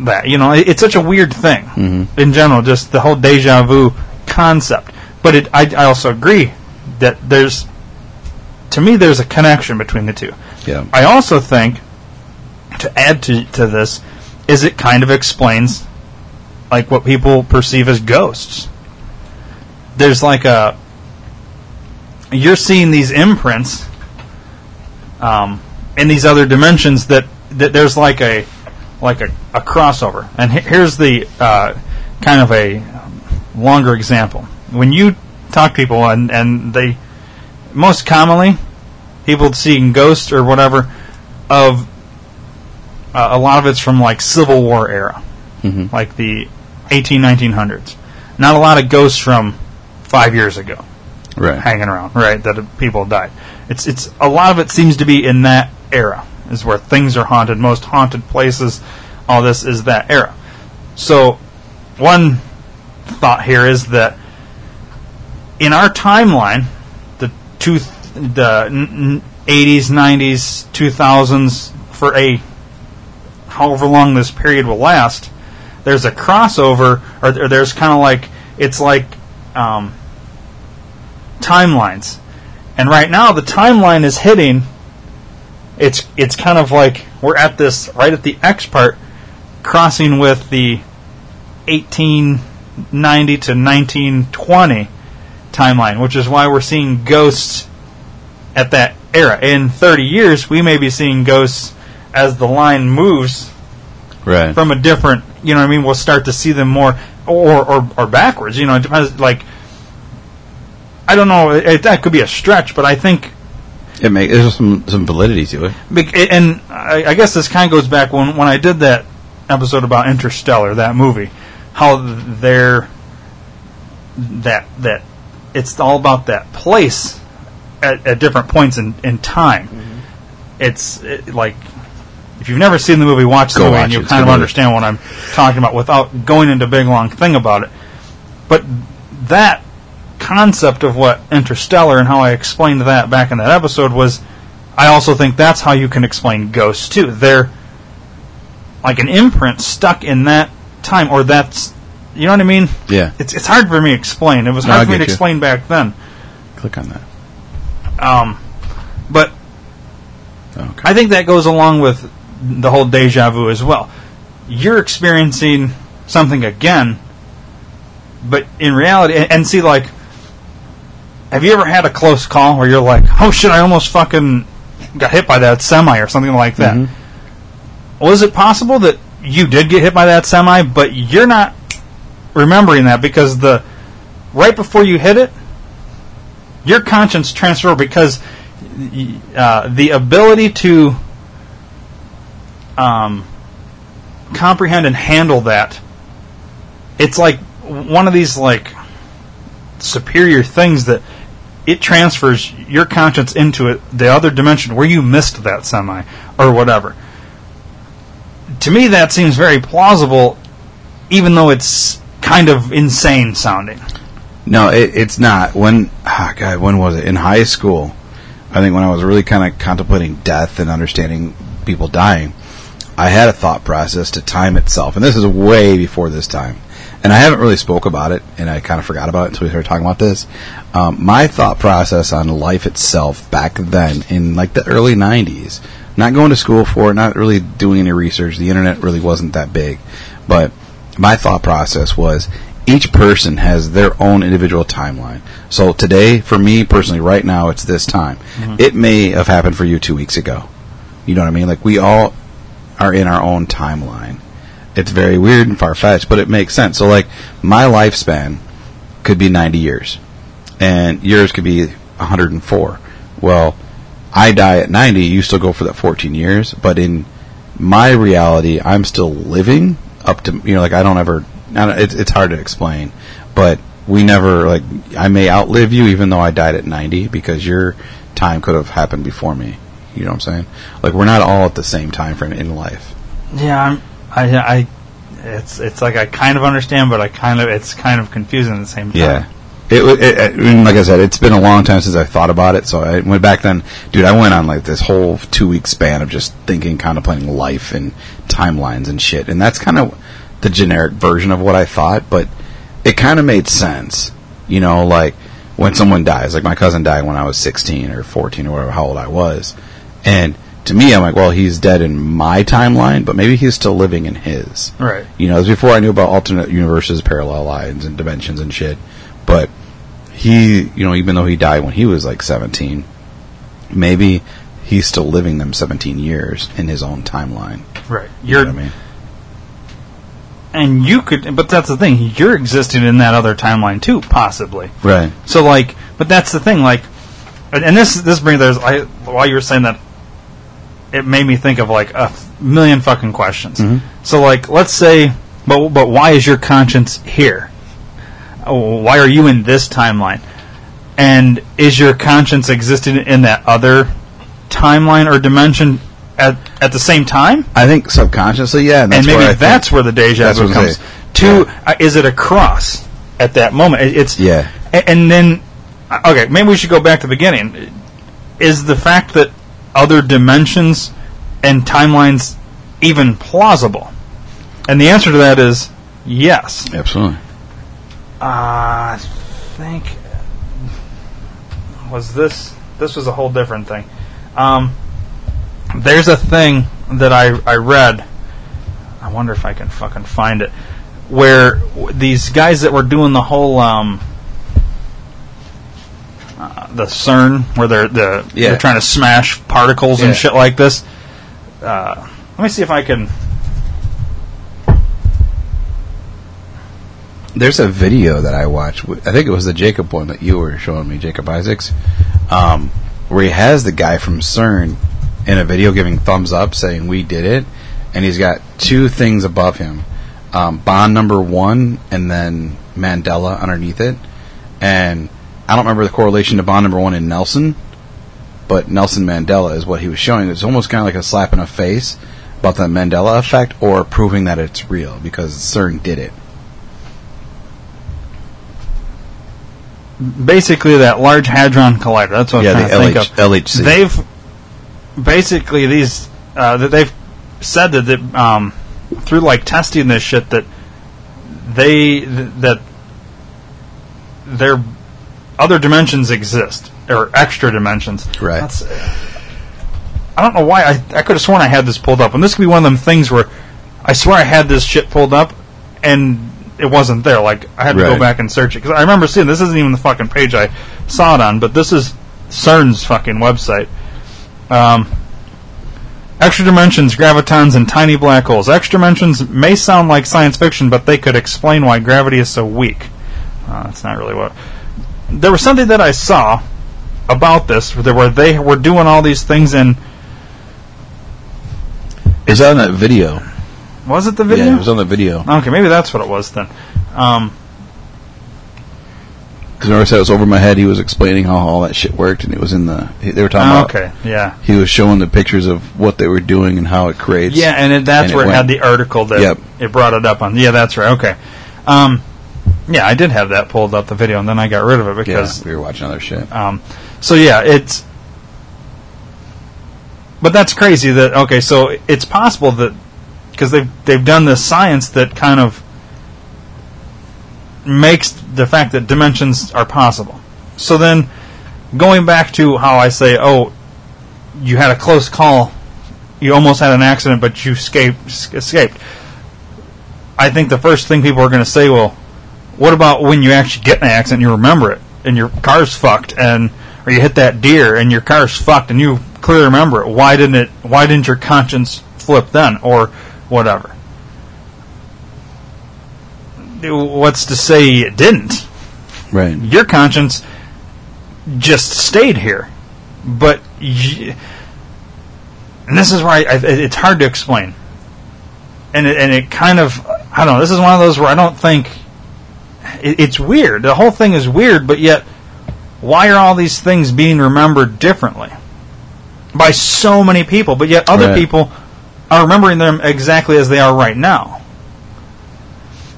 that, you know, it, it's such a weird thing mm-hmm. in general, just the whole deja vu concept. But it, I, I also agree that there's, to me, there's a connection between the two. Yeah. I also think, to add to, to this, is it kind of explains, like, what people perceive as ghosts. There's like a, you're seeing these imprints, um, in these other dimensions that, that there's like a, like a, a crossover. And he- here's the, uh, kind of a longer example. When you talk to people and, and they, most commonly, people seeing ghosts or whatever of uh, a lot of it's from like Civil War era, Mhm. like the 18, 1900s. Not a lot of ghosts from five years ago right. hanging around, right? That people died. It's it's a lot of it seems to be in that era is where things are haunted. Most haunted places, all this is that era. So, one thought here is that in our timeline, the two the n- n- 80s, 90s, 2000s for a however long this period will last, there's a crossover, or, or there's kind of like it's like um, timelines. And right now, the timeline is hitting. It's it's kind of like we're at this right at the X part, crossing with the 1890 to 1920 timeline, which is why we're seeing ghosts at that era. In 30 years, we may be seeing ghosts as the line moves Right. from a different, you know what I mean? We'll start to see them more, or or, or backwards. You know, it depends. Like, I don't know. It, that could be a stretch, but I think, It make there's some some validity to it. and I, I guess this kind of goes back when when I did that episode about Interstellar, that movie, how they're that that it's all about that place at, at different points in, in time. Mm-hmm. It's it, like if you've never seen the movie, watch the Go movie watch and you'll kind of movie. understand what I'm talking about without going into a big long thing about it. But that concept of what Interstellar and how I explained that back in that episode was I also think that's how you can explain ghosts too. They're like an imprint stuck in that time or that's you know what I mean? Yeah. It's it's hard for me to explain. It was No, hard for me to you. explain back then. Click on that. Um, but Okay. I think that goes along with the whole deja vu as well. You're experiencing something again. But in reality, and, and see, like, have you ever had a close call where you're like, "Oh shit, I almost fucking got hit by that semi" or something like that? Mm-hmm. Was it possible that you did get hit by that semi, but you're not remembering that because the right before you hit it, your conscience transfer because uh, the ability to um, comprehend and handle that it's like one of these like superior things that it transfers your conscience into it the other dimension where you missed that semi or whatever. To me that seems very plausible even though it's kind of insane sounding No, it, it's not. When, ah, God, when was it? In high school, I think when I was really kind of contemplating death and understanding people dying, I had a thought process to time itself, and this is way before this time. And I haven't really spoke about it, and I kind of forgot about it until we started talking about this. Um, my thought process on life itself back then, in like the early '90s, not going to school for it, not really doing any research. The internet really wasn't that big, but my thought process was each person has their own individual timeline. So today, for me personally, right now, it's this time. Mm-hmm. It may have happened for you two weeks ago. You know what I mean? Like we all are in our own timeline. It's very weird and far fetched, but it makes sense. So like my lifespan could be 90 years and yours could be 104. Well, I die at 90, you still go for that 14 years, but in my reality, I'm still living up to, you know, like I don't ever, I don't, it's, it's hard to explain, but we never, like, I may outlive you even though I died at 90 because your time could have happened before me. You know what I'm saying? Like, we're not all at the same time frame in life. yeah I'm, I, I it's it's like I kind of understand but I kind of it's kind of confusing at the same time Yeah. It, it, it, like I said, it's been a long time since I thought about it. So I went back then, dude. I went on like this whole two week span of just thinking, contemplating life and timelines and shit. And that's kind of the generic version of what I thought, but it kind of made sense. You know, like when someone dies, like my cousin died when I was 16 or 14 or whatever, how old I was. And to me, I'm like, well, he's dead in my timeline, but maybe he's still living in his. right You know, it was before I knew about alternate universes, parallel lines, and dimensions and shit. But he, you know, even though he died when he was like 17, maybe he's still living them 17 years in his own timeline. right You you're know what I mean? And you could but that's the thing you're existing in that other timeline too possibly Right. So like, but that's the thing. Like, and this this brings there's I while you were saying that, it made me think of like a million fucking questions. Mm-hmm. So like, let's say, but but why is your conscience here? Oh, Why are you in this timeline? And is your conscience existing in that other timeline or dimension at at the same time? I think subconsciously, yeah. And, and maybe where that's where the deja vu comes. Two, Yeah. uh, is it a cross at that moment? It- It's Yeah. a- and then uh, okay, maybe we should go back to the beginning. Is the fact that other dimensions and timelines even plausible? And the answer to that is yes. Absolutely. Uh, I think was this this was a whole different thing. Um, there's a thing that I I read. I wonder if I can fucking find it. Where w- these guys that were doing the whole um, uh, the CERN, where they're the Yeah. they're trying to smash particles Yeah. and shit like this. Uh, let me see if I can. There's a video that I watched. I think it was the Jacob one that you were showing me, Jacob Isaacs, um, where he has the guy from CERN in a video giving thumbs up, saying "We did it," and he's got two things above him: um, Bond number one, and then Mandela underneath it. And I don't remember the correlation to Bond number one and Nelson, but Nelson Mandela is what he was showing. It's almost kind of like a slap in the face about the Mandela effect, or proving that it's real because CERN did it. basically that large hadron collider. That's what Yeah, I'm the trying to LH think of. LHC. They've basically these uh, that they've said that, that um, through like testing this shit that they that their other dimensions exist or extra dimensions. Right. That's, I don't know why I I could have sworn I had this pulled up, and this could be one of them things where I swear I had this shit pulled up, and it wasn't there. Like I had to go back and search it because I remember seeing this isn't even the fucking page I saw it on, but this is CERN's fucking website. Um, extra dimensions, gravitons, and tiny black holes. Extra dimensions may sound like science fiction, but they could explain why gravity is so weak. Uh, that's not really what. There was something that I saw about this where they were, doing all these things in. Is that on that video. Was it the video? Yeah, it was on the video. okay, maybe that's what it was then. Um, Because remember I said it was over my head. He was explaining how all that shit worked, and it was in the. They were talking oh, about. okay, yeah. He was showing the pictures of what they were doing and how it creates. Yeah, and it, that's and where it, had the article that Yep. it brought it up on. Yeah, that's right. Okay. Um, yeah, I did have that pulled up the video, and then I got rid of it Yeah, because. we were watching other shit. Um, so yeah, it's. But that's crazy. That okay, so it's possible that because they've they've done this science that kind of makes the fact that dimensions are possible. So then, going back to how I say, oh, you had a close call, you almost had an accident, but you escaped. Escaped. I think the first thing people are going to say, well, what about when you actually get an accident and you remember it and your car's fucked and or you hit that deer and your car's fucked and you clearly remember it why didn't it why didn't your conscience flip then or whatever what's to say it didn't Right. your conscience just stayed here but y- and this is where I, I, it's hard to explain and it, and it kind of I don't know. This is one of those where I don't think it, it's weird. The whole thing is weird, but yet why are all these things being remembered differently by so many people? But yet other Right. people are remembering them exactly as they are right now.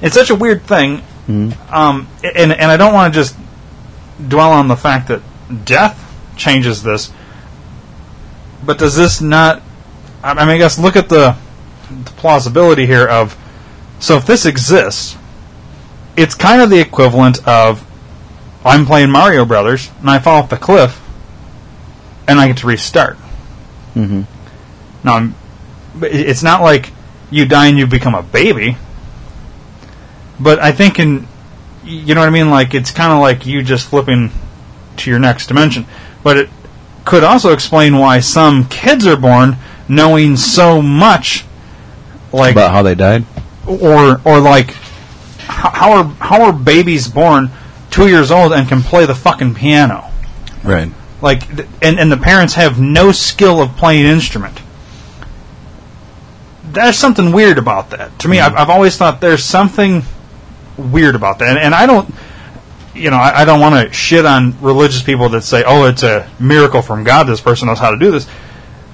It's such a weird thing, um, and and I don't want to just dwell on the fact that death changes this. But does this not? I I mean, I guess look at the the plausibility here of so if this exists, it's kind of the equivalent of I'm playing Mario Brothers and I fall off the cliff and I get to restart. Mm-hmm. Now, I'm- it's not like you die and you become a baby. But I think in you know what I mean. Like it's kind of like you just flipping to your next dimension. But it could also explain why some kids are born knowing so much, like About how they died. or or like how are how are babies born two years old and can play the fucking piano? Right. Like, and and the parents have no skill of playing instrument. There's something weird about that. To me, mm-hmm. I've, I've always thought there's something weird about that, and, and I don't, you know, I, I don't want to shit on religious people that say, "Oh, it's a miracle from God. This person knows how to do this."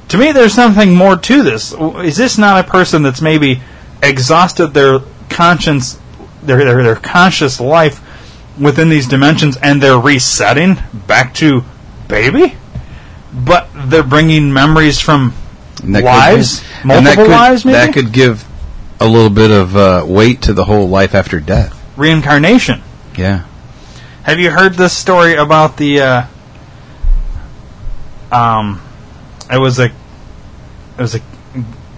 To me, there's something more to this. Is this not a person that's maybe exhausted their conscience, their their, their conscious life within these dimensions, and they're resetting back to baby? But they're bringing memories from that could- lives, and that could, lives, maybe That could give a little bit of uh, weight to the whole life after death. reincarnation. Yeah. Have you heard this story about the? Uh, um, it was a, it was a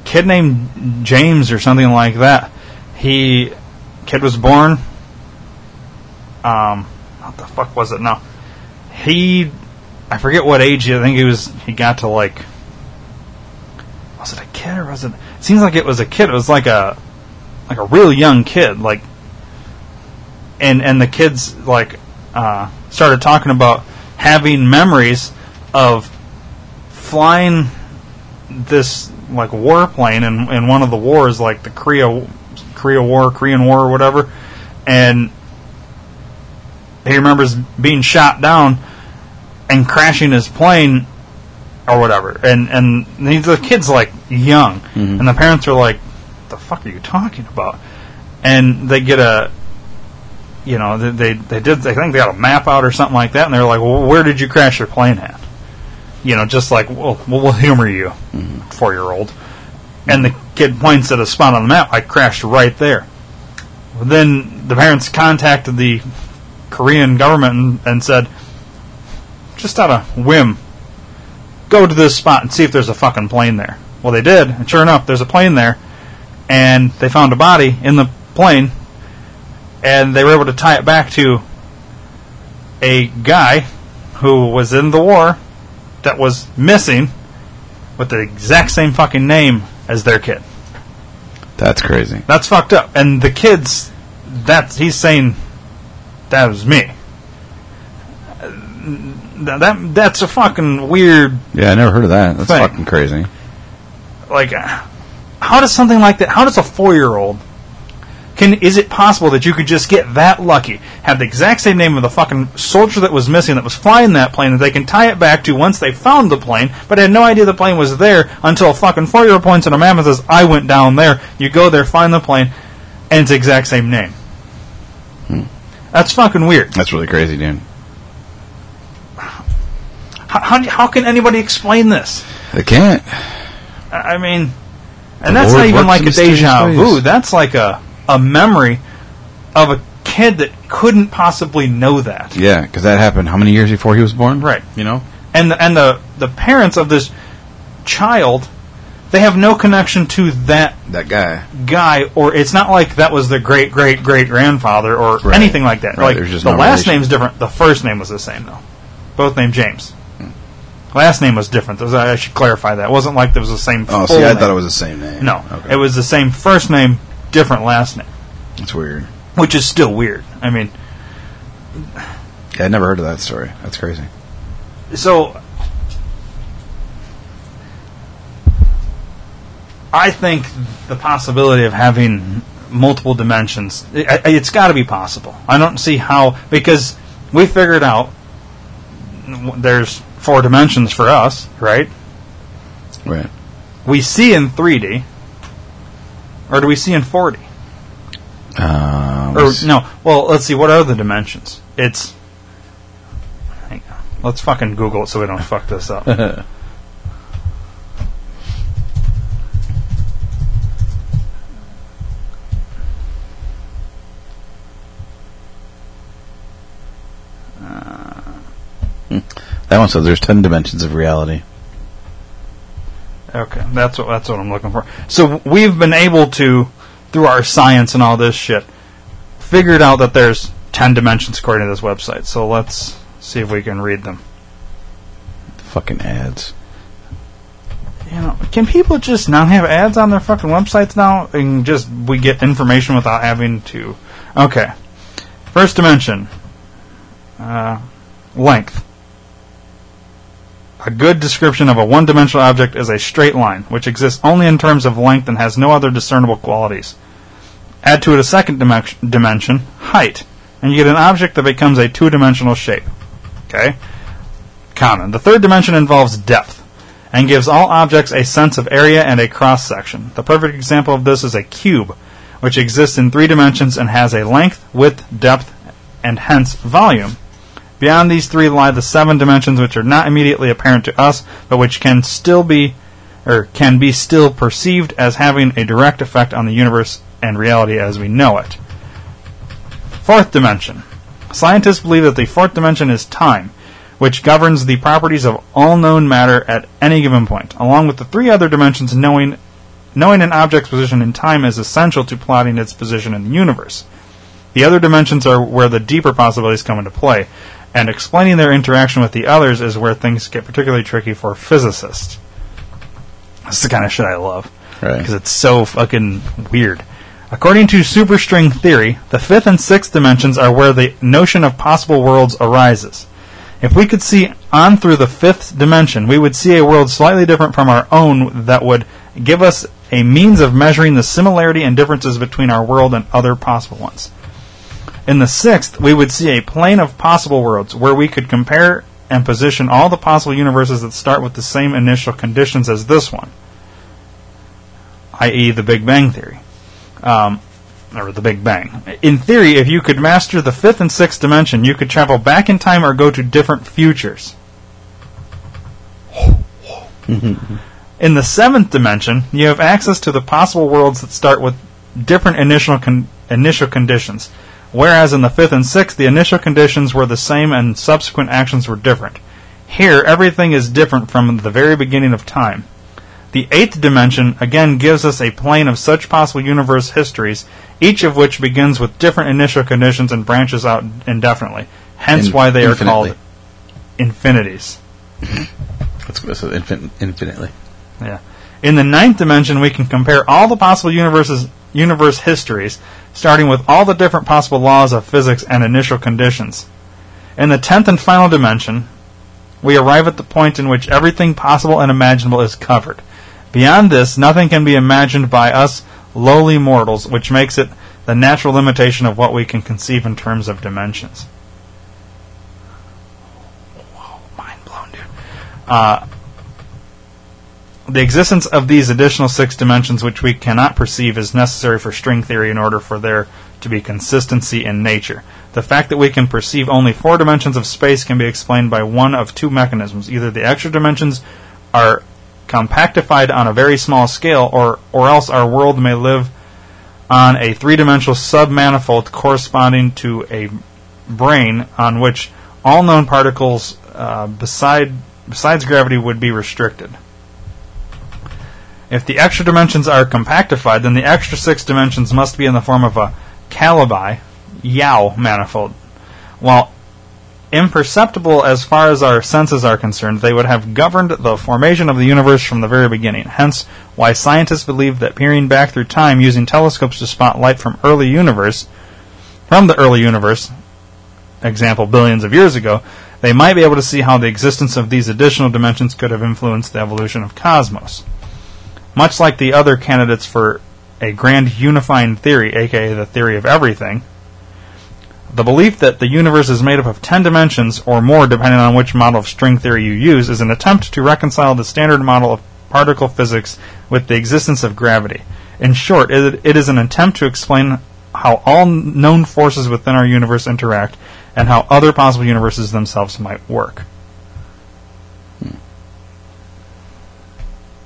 kid named James or something like that. He, kid was born. Um, what the fuck was it No, He, I forget what age. I think he was. He got to like. Was it a kid or was it? Seems like it was a kid. It was like a, like a real young kid. Like and and the kids like uh, started talking about having memories of flying this like warplane in in one of the wars, like the Korea Korea War, Korean War, or whatever, and he remembers being shot down and crashing his plane or whatever, and and the kids like young, mm-hmm. and the parents are like, "The fuck are you talking about?" And they get a you know, they, they they did. They think they got a map out or something like that, and they're like, "Well, where did you crash your plane at?" You know, just like, "Well, we'll, we'll humor you, mm-hmm. four year old." And the kid points at a spot on the map. I crashed right there. Then the parents contacted the Korean government and, and said, just out of whim, go to this spot and see if there's a fucking plane there. Well, they did, and sure enough, there's a plane there, and they found a body in the plane and they were able to tie it back to a guy who was in the war that was missing with the exact same fucking name as their kid. That's crazy. That's fucked up. And the kids, that he's saying that was me. That, that that's a fucking weird. Yeah, I never heard of that. That's Thing. fucking crazy. Like, how does something like that? How does a four year old? Can is it possible that you could just get that lucky, have the exact same name of the fucking soldier that was missing that was flying that plane that they can tie it back to once they found the plane, but had no idea the plane was there until a fucking four year old points at a map and says, "I went down there." You go there, find the plane, and it's the exact same name. Hmm. That's fucking weird. That's really crazy, dude. How, how, how can anybody explain this? They can't. I mean, The and that's Lord not even like a deja ways. vu. That's like a a memory of a kid that couldn't possibly know that. Yeah, because that happened how many years before he was born? Right. You know? And the, and the the parents of this child, they have no connection to that That guy. guy, or it's not like that was their great great great grandfather or Right. anything like that. Right, Like the no last relation. name's different. The first name was the same though. Both named James. Last name was different. I should clarify that. It wasn't like there was the same. Oh, see, I name. thought it was the same name. No, Okay. it was the same first name, different last name, That's weird. which is still weird. I mean, Yeah, I never heard of that story. That's crazy. so I think the possibility of having multiple dimensions, i- i- it's got to be possible. I don't see how because we figured out there's four dimensions for us, right? Right. We see in 3D, or do we see in 4D? Um, Or no? Well, let's see. What are the dimensions? It's. Hang on. Let's fucking Google it so we don't fuck this up. that one says there's 10 dimensions of reality. Okay, that's what that's what I'm looking for. So we've been able to, through our science and all this shit, figured out that there's ten dimensions according to this website. So let's see if we can read them. Fucking ads. You know, can people just not have ads on their fucking websites now and just we get information without having to? Okay, first dimension, uh, length. A good description of a one-dimensional object is a straight line, which exists only in terms of length and has no other discernible qualities. Add to it a second dimen- dimension, height, and you get an object that becomes a two-dimensional shape. Okay? Common. The third dimension involves depth and gives all objects a sense of area and a cross section. The perfect example of this is a cube, which exists in three dimensions and has a length, width, depth, and hence volume. Beyond these three lie the seven dimensions which are not immediately apparent to us, but which can still be or can be still perceived as having a direct effect on the universe and reality as we know it. Fourth dimension. Scientists believe that the fourth dimension is time, which governs the properties of all known matter at any given point. Along with the three other dimensions, knowing knowing an object's position in time is essential to plotting its position in the universe. The other dimensions are where the deeper possibilities come into play, and explaining their interaction with the others is where things get particularly tricky for physicists. This is the kind of shit I love Right. because it's so fucking weird. According to superstring theory, the fifth and sixth dimensions are where the notion of possible worlds arises. If we could see on through the fifth dimension, we would see a world slightly different from our own that would give us a means of measuring the similarity and differences between our world and other possible ones. In the sixth, we would see a plane of possible worlds where we could compare and position all the possible universes that start with the same initial conditions as this one, i.e., the Big Bang Theory. Um, or the Big Bang. In theory, if you could master the fifth and sixth dimension, you could travel back in time or go to different futures. In the seventh dimension, you have access to the possible worlds that start with different initial con- initial conditions, whereas in the fifth and sixth, the initial conditions were the same and subsequent actions were different. Here, everything is different from the very beginning of time. The eighth dimension again gives us a plane of such possible universe histories, each of which begins with different initial conditions and branches out indefinitely. Hence In- why they are called infinities. Let's go so infin- infinitely. Yeah. In the ninth dimension, we can compare all the possible universes, universe histories, starting with all the different possible laws of physics and initial conditions. In the tenth and final dimension, we arrive at the point in which everything possible and imaginable is covered. Beyond this, nothing can be imagined by us lowly mortals, which makes it the natural limitation of what we can conceive in terms of dimensions. Whoa, mind blown, dude. Uh, the existence of these additional six dimensions which we cannot perceive is necessary for string theory in order for there to be consistency in nature. The fact that we can perceive only four dimensions of space can be explained by one of two mechanisms. Either the extra dimensions are compactified on a very small scale, or, or else our world may live on a three dimensional submanifold corresponding to a brane on which all known particles uh, beside, besides gravity would be restricted. If the extra dimensions are compactified, then the extra six dimensions must be in the form of a Calabi Yau manifold. While imperceptible as far as our senses are concerned, they would have governed the formation of the universe from the very beginning. Hence, why scientists believe that peering back through time using telescopes to spot light from early universe, from the early universe, example billions of years ago, they might be able to see how the existence of these additional dimensions could have influenced the evolution of cosmos. Much like the other candidates for a grand unifying theory, aka the theory of everything, the belief that the universe is made up of 10 dimensions or more, depending on which model of string theory you use, is an attempt to reconcile the standard model of particle physics with the existence of gravity. In short, it, it is an attempt to explain how all known forces within our universe interact and how other possible universes themselves might work.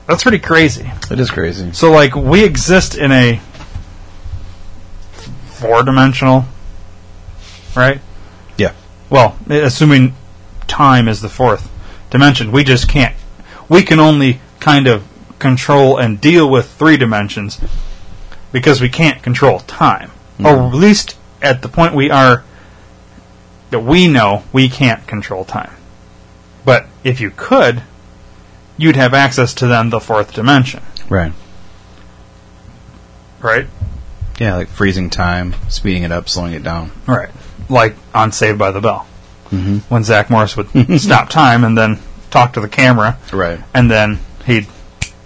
That's pretty crazy. It is crazy. So, like, we exist in a four dimensional, right? Yeah. Well, assuming time is the fourth dimension, we just can't. We can only kind of control and deal with three dimensions because we can't control time. Mm-hmm. Or at least at the point we are that we know we can't control time. But if you could, you'd have access to then the fourth dimension, Right. right? Yeah, like freezing time, speeding it up, slowing it down. Right. Like on Saved by the Bell. Mhm. When Zach Morris would stop time and then talk to the camera, Right. and then he'd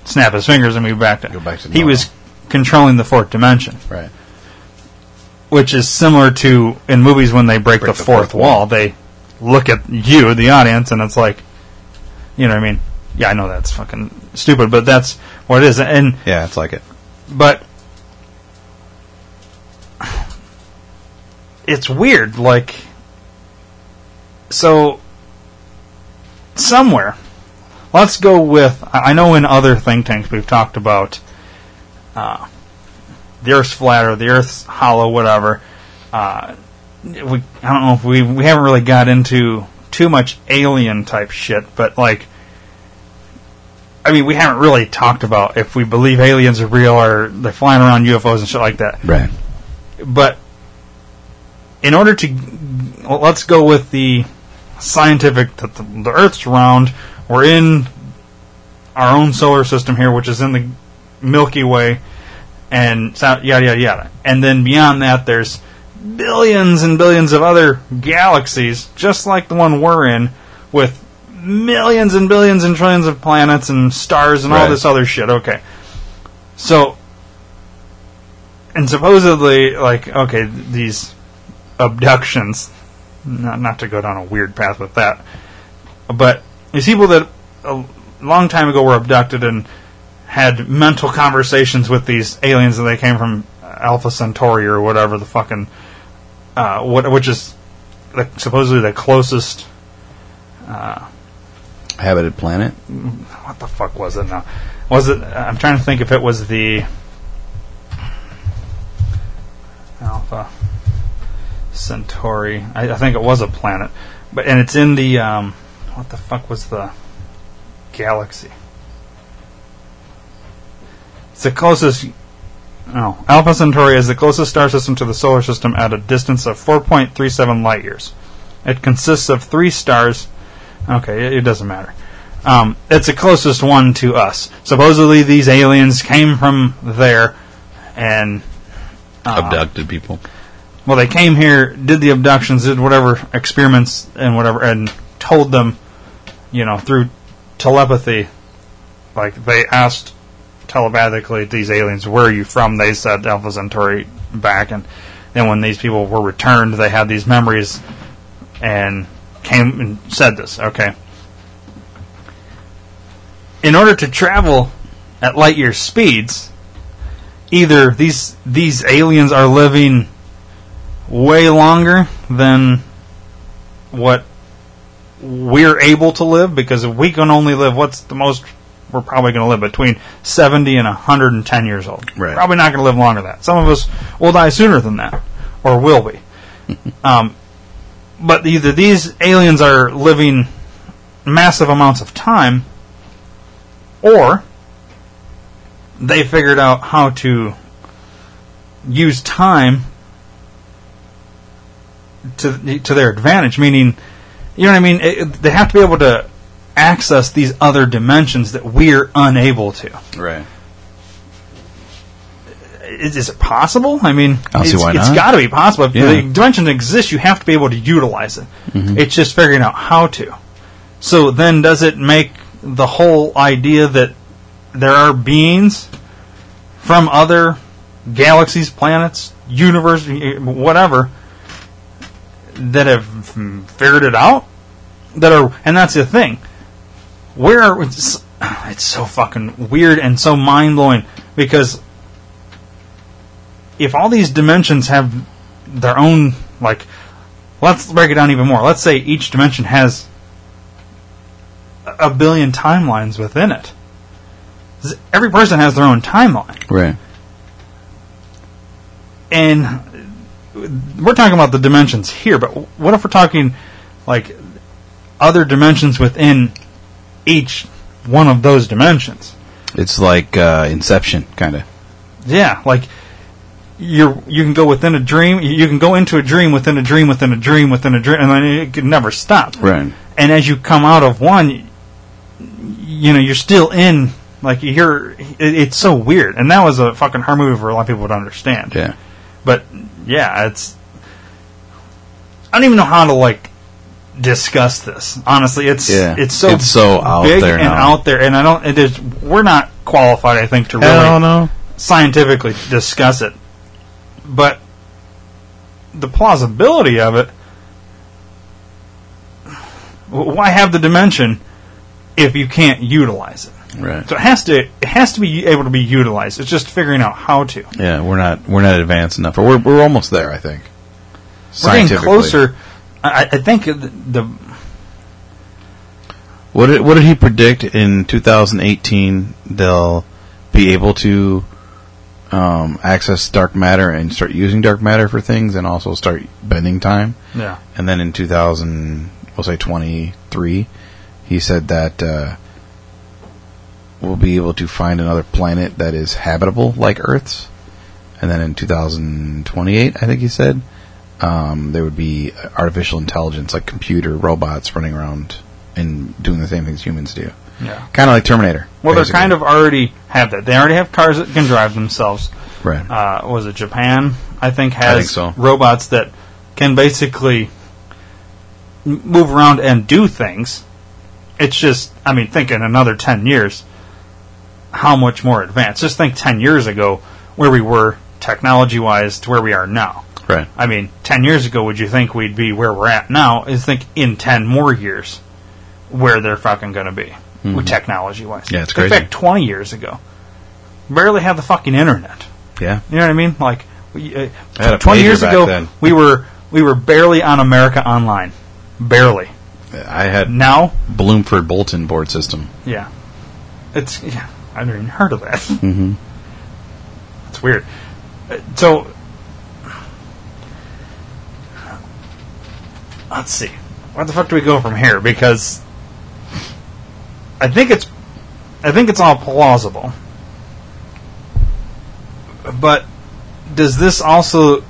snap his fingers and move back to. Go back to he was controlling the fourth dimension, Right. which is similar to in movies when they break, Break the, the fourth, fourth wall. wall. They look at you, the audience, and it's like, you know, what I mean, yeah, I know that's fucking stupid, but that's what it is. And Yeah, it's like it. but it's weird like so somewhere let's go with i know in other think tanks we've talked about uh, the earth's flat or the earth's hollow whatever uh, we i don't know if we we haven't really got into too much alien type shit but like I mean, we haven't really talked about if we believe aliens are real or they're flying around UFOs and shit like that. Right. But in order to, well, let's go with the scientific that the, the Earth's round. We're in our own solar system here, which is in the Milky Way, and yada yada yada. And then beyond that, there's billions and billions of other galaxies, just like the one we're in, with millions and billions and trillions of planets and stars and all this other shit. Okay. So, and supposedly, like, okay, these abductions, not, not to go down a weird path with that, but these people that a long time ago were abducted and had mental conversations with these aliens and they came from Alpha Centauri or whatever the fucking, uh, what, which is the, supposedly the closest Habited planet. what the fuck was it now? Was it? I'm trying to think if it was the Alpha Centauri. I, I think it was a planet, but and it's in the um, what the fuck was the galaxy? It's the closest No, Alpha Centauri is the closest star system to the solar system at a distance of 4.37 light years. It consists of three stars. Okay, it, it doesn't matter. Um, it's the closest one to us. Supposedly, these aliens came from there, and Abducted people. well, they came here, did the abductions, did whatever experiments and whatever, and told them, you know, through telepathy, like they asked telepathically these aliens, "Where are you from?" They said Alpha Centauri back, and then when these people were returned, they had these memories and came and said this. Okay. In order to travel at light year speeds, either these these aliens are living way longer than what we're able to live because if we can only live what's the most we're probably going to live between 70 and 110 years old Right. probably not going to live longer than that some of us will die sooner than that or will be um, but either these aliens are living massive amounts of time or they figured out how to use time to to their advantage. Meaning, you know what I mean? It, they have to be able to access these other dimensions that we're unable to. Right. Is, is it possible? I mean, I it's, it's got to be possible. If Yeah. the dimension exists, you have to be able to utilize it. Mm-hmm. It's just figuring out how to. So then, does it make the whole idea that there are beings from other galaxies, planets, universe, whatever, that have figured it out? That are, and that's the thing. Where it's, it's so fucking weird and so mind blowing because if all these dimensions have their own like let's break it down even more let's say each dimension has a- billion timelines within it every person has their own timeline Right. and we're talking about the dimensions here but what if we're talking like other dimensions within each one of those dimensions It's like uh, Inception, kind of. Yeah, like you're you can go within a dream. You can go into a dream within a dream within a dream within a dream, and then it can never stop. Right. And as you come out of one, you know you're still in. Like you're, it, it's so weird, and that was a fucking hard movie for a lot of people to understand. Yeah. But yeah, it's. I don't even know how to like discuss this. Honestly, it's Yeah. it's so It's so out big there and now. out there, and I don't. It is. We're not qualified, I think, to really scientifically discuss it, but the plausibility of it. Why have the dimension if you can't utilize it? Right. So it has to it has to be able to be utilized. It's just figuring out how to. Yeah, we're not we're not advanced enough. Or we're we're almost there, I think. We're getting closer. I, I think the, the What did what did he predict in 2018? They'll be able to um, access dark matter and start using dark matter for things, and also start bending time. yeah And then in 2000, we'll say 23, he said that uh, we'll be able to find another planet that is habitable like Earth's. And then in 2028, I think he said, um, there would be artificial intelligence, like computer robots running around and doing the same things humans do. Yeah. Kind of like Terminator. Well, they're kind of already have that. They already have cars that can drive themselves. Right. uh, was it Japan? I think has think so. robots that can basically move around and do things. It's just, I mean, think in another ten years, how much more advanced? Just think ten years ago where we were technology wise to where we are now. right. I mean, ten years ago, would you think we'd be where we're at now? Is think in ten more years where they're fucking going to be technology wise. Mm-hmm. Yeah, it's crazy. In fact, twenty years ago, barely had the fucking internet. Yeah. You know what I mean? Like, we, uh, I twenty years ago, then. we were we were barely on America Online, barely. I had Now, Bloomford bulletin board system. yeah, it's yeah, I've never even heard of that. Mm-hmm. It's weird. Uh, So, let's see, where the fuck do we go from here? Because I think it's, I think it's all plausible. But does this also?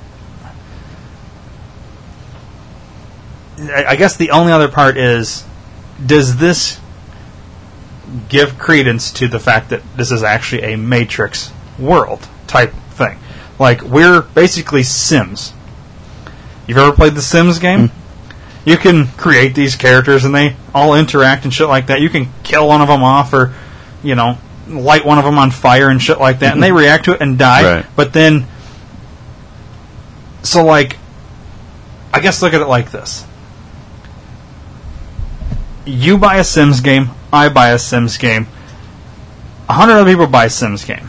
I guess the only other part is, does this give credence to the fact that this is actually a Matrix world type thing? Like we're basically Sims. You've ever played the Sims game? Mm-hmm. You can create these characters and they all interact and shit like that. You can kill one of them off or, you know, light one of them on fire and shit like that, and they mm-hmm. react to it and die. Right. But then, so like, I guess look at it like this: you buy a Sims game, I buy a Sims game, a hundred other people buy a Sims game.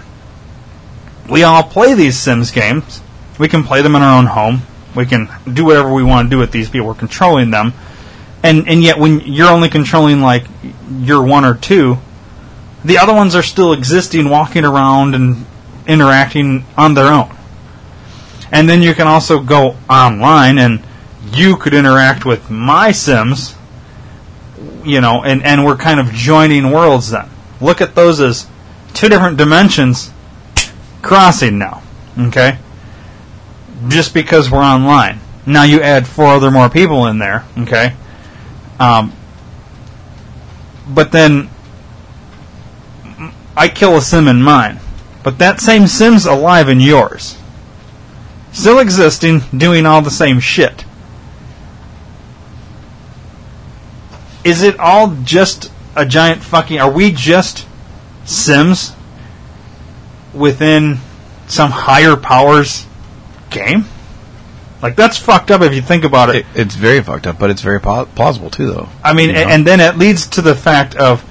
We all play these Sims games. We can play them in our own home. We can do whatever we want to do with these people. We're controlling them, and and yet when you're only controlling like your one or two, the other ones are still existing, walking around and interacting on their own. And then you can also go online and you could interact with my Sims, you know, and, and we're kind of joining worlds then. Look at those as two different dimensions crossing now, okay? Just because we're online. Now you add four other more people in there, okay? Um, but then I kill a sim in mine, but that same sim's alive in yours. Still existing, doing all the same shit. Is it all just a giant fucking. Are we just Sims within some higher powers game? Like, that's fucked up if you think about it. It, it's very fucked up, but it's very pla- plausible too, though. I mean, You know? and then it leads to the fact of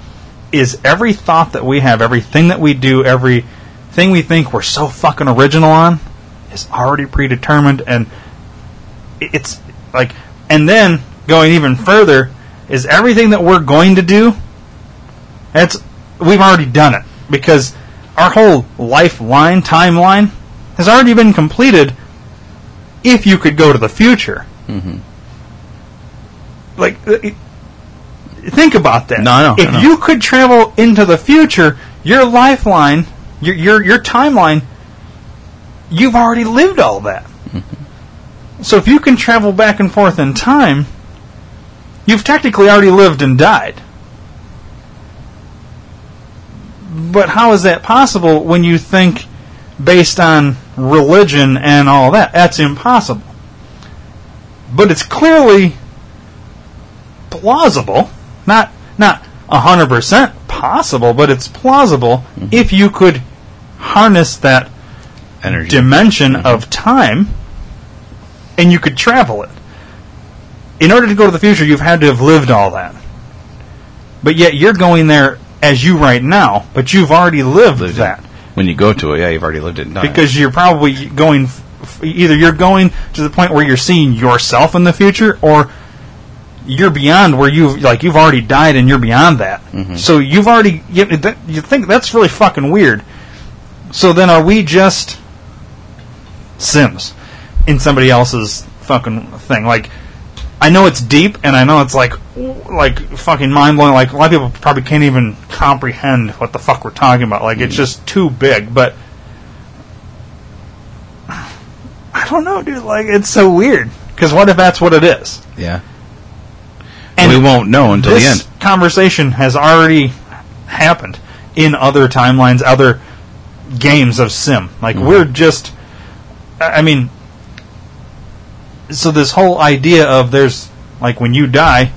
is every thought that we have, everything that we do, everything we think we're so fucking original on is already predetermined and it's like and then going even further is everything that we're going to do that's we've already done it because our whole lifeline timeline has already been completed if you could go to the future like uh, it- think about that. No, I know, I If know. you could travel into the future, your lifeline, your your your timeline, you've already lived all that. Mm-hmm. So if you can travel back and forth in time, you've technically already lived and died. But how is that possible when you think based on religion and all that? That's impossible. But it's clearly plausible, not not hundred percent possible, but it's plausible mm-hmm. if you could harness that Energy. dimension mm-hmm. of time and you could travel it. In order to go to the future, you've had to have lived all that. But yet you're going there as you right now, but you've already lived Lived it. When you go to it, yeah, you've already lived it and done it. because you're probably going either you're going to the point where you're seeing yourself in the future or you're beyond where you've like you've already died and you're beyond that. Mm-hmm. So you've already you, that, you think that's really fucking weird. So then are we just sims in somebody else's fucking thing? Like I know it's deep and I know it's like like fucking mind blowing. Like a lot of people probably can't even comprehend what the fuck we're talking about. Like it's just too big. But I don't know, dude. Like it's so weird. Because what if that's what it is? yeah. And we won't know until the end. conversation has already happened in other timelines, other games of Sim. Like Mm-hmm. we're just, I I mean, so this whole idea of there's like when you die,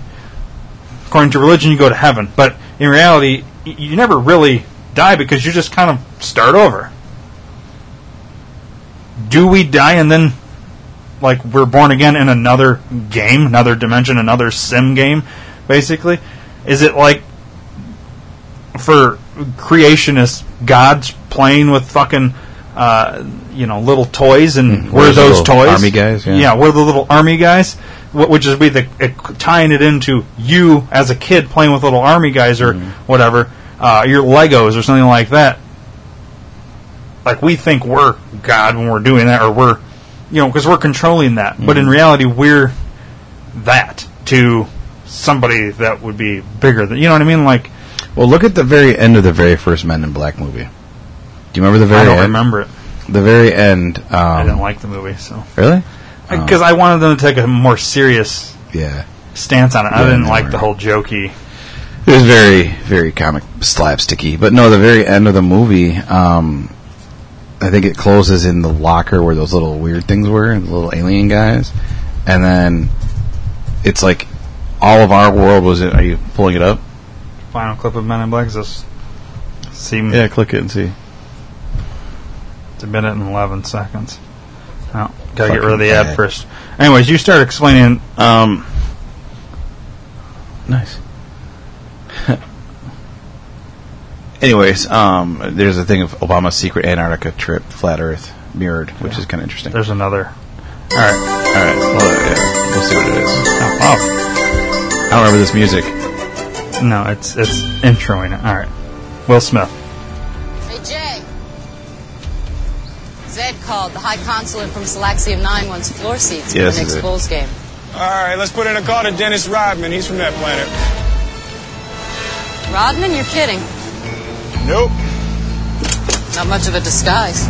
according to religion, you go to heaven, but in reality, you never really die because you just kind of start over. Do we die and then like we're born again in another game, another dimension, another sim game, basically? Is it like for creationists, God's playing with fucking, uh, you know, little toys, and we're Where's the those toys? army guys, yeah. we're the little army guys, which is be the it, tying it into you as a kid playing with little army guys or Mm-hmm. whatever, uh, your Legos or something like that. Like we think we're God when we're doing that, or we're, you know, because we're controlling that. But Mm-hmm. in reality, we're that to somebody that would be bigger than you know what I mean. Like Well, look at the very end of the very first Men in Black movie. Do you remember the very I don't end? remember it. the very end. Um, I didn't like the movie, so Really? because I wanted them to take a more serious Yeah. stance on it. I didn't no, like the whole jokey. It was very, very comic slapsticky. But no, the very end of the movie, um, I think it closes in the locker where those little weird things were, the little alien guys, and then it's like all of our world was. In, are you pulling it up? Final clip of Men in Black. Does this seem Yeah, click it and see. It's a minute and eleven seconds. Oh, gotta get rid of the ad first. Anyways, you start explaining. Um, Nice. Anyways, um, there's a thing of Obama's secret Antarctica trip, flat Earth mirrored, which is kind of interesting. there's another. All right. All right, well, yeah, we'll see what it is. Oh, I don't remember this music. oh, no, it's it's introing it. All right. Will Smith. Zed called. The High Consulate from Salaxium 9 wants floor seats for Yes, the next Zed. Bulls game. All right, let's put in a call to Dennis Rodman. He's from that planet. Rodman, you're kidding. Nope. Not much of a disguise.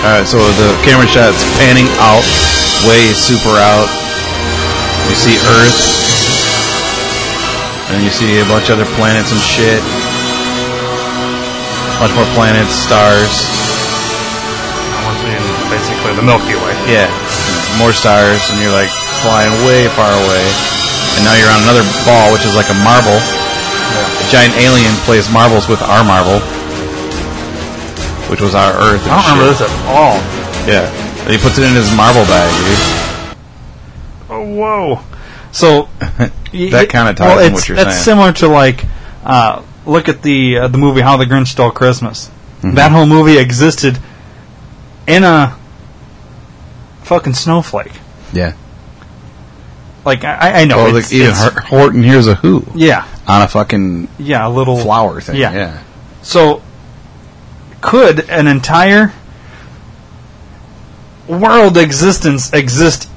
Alright, so the camera shot's panning out, way super out. You see Earth, and you see a bunch of other planets and shit. A bunch more planets, stars. We're seeing basically the Milky Way. Yeah, more stars, and you're like flying way far away. And now you're on another ball, which is like a marble. A giant alien plays marbles with our marble, which was our Earth. and I don't remember this at all. Yeah, and he puts it in his marble bag, dude. Oh, whoa. So That kinda ties well, in what you're that's saying. similar to like uh, look at the uh, the movie How the Grinch Stole Christmas. Mm-hmm. That whole movie existed in a fucking snowflake. Yeah. Like I, I know Oh, it's, like even it's- Horton Hears a Who yeah on a fucking yeah a little flower thing. Yeah. Yeah. So, could an entire world existence exist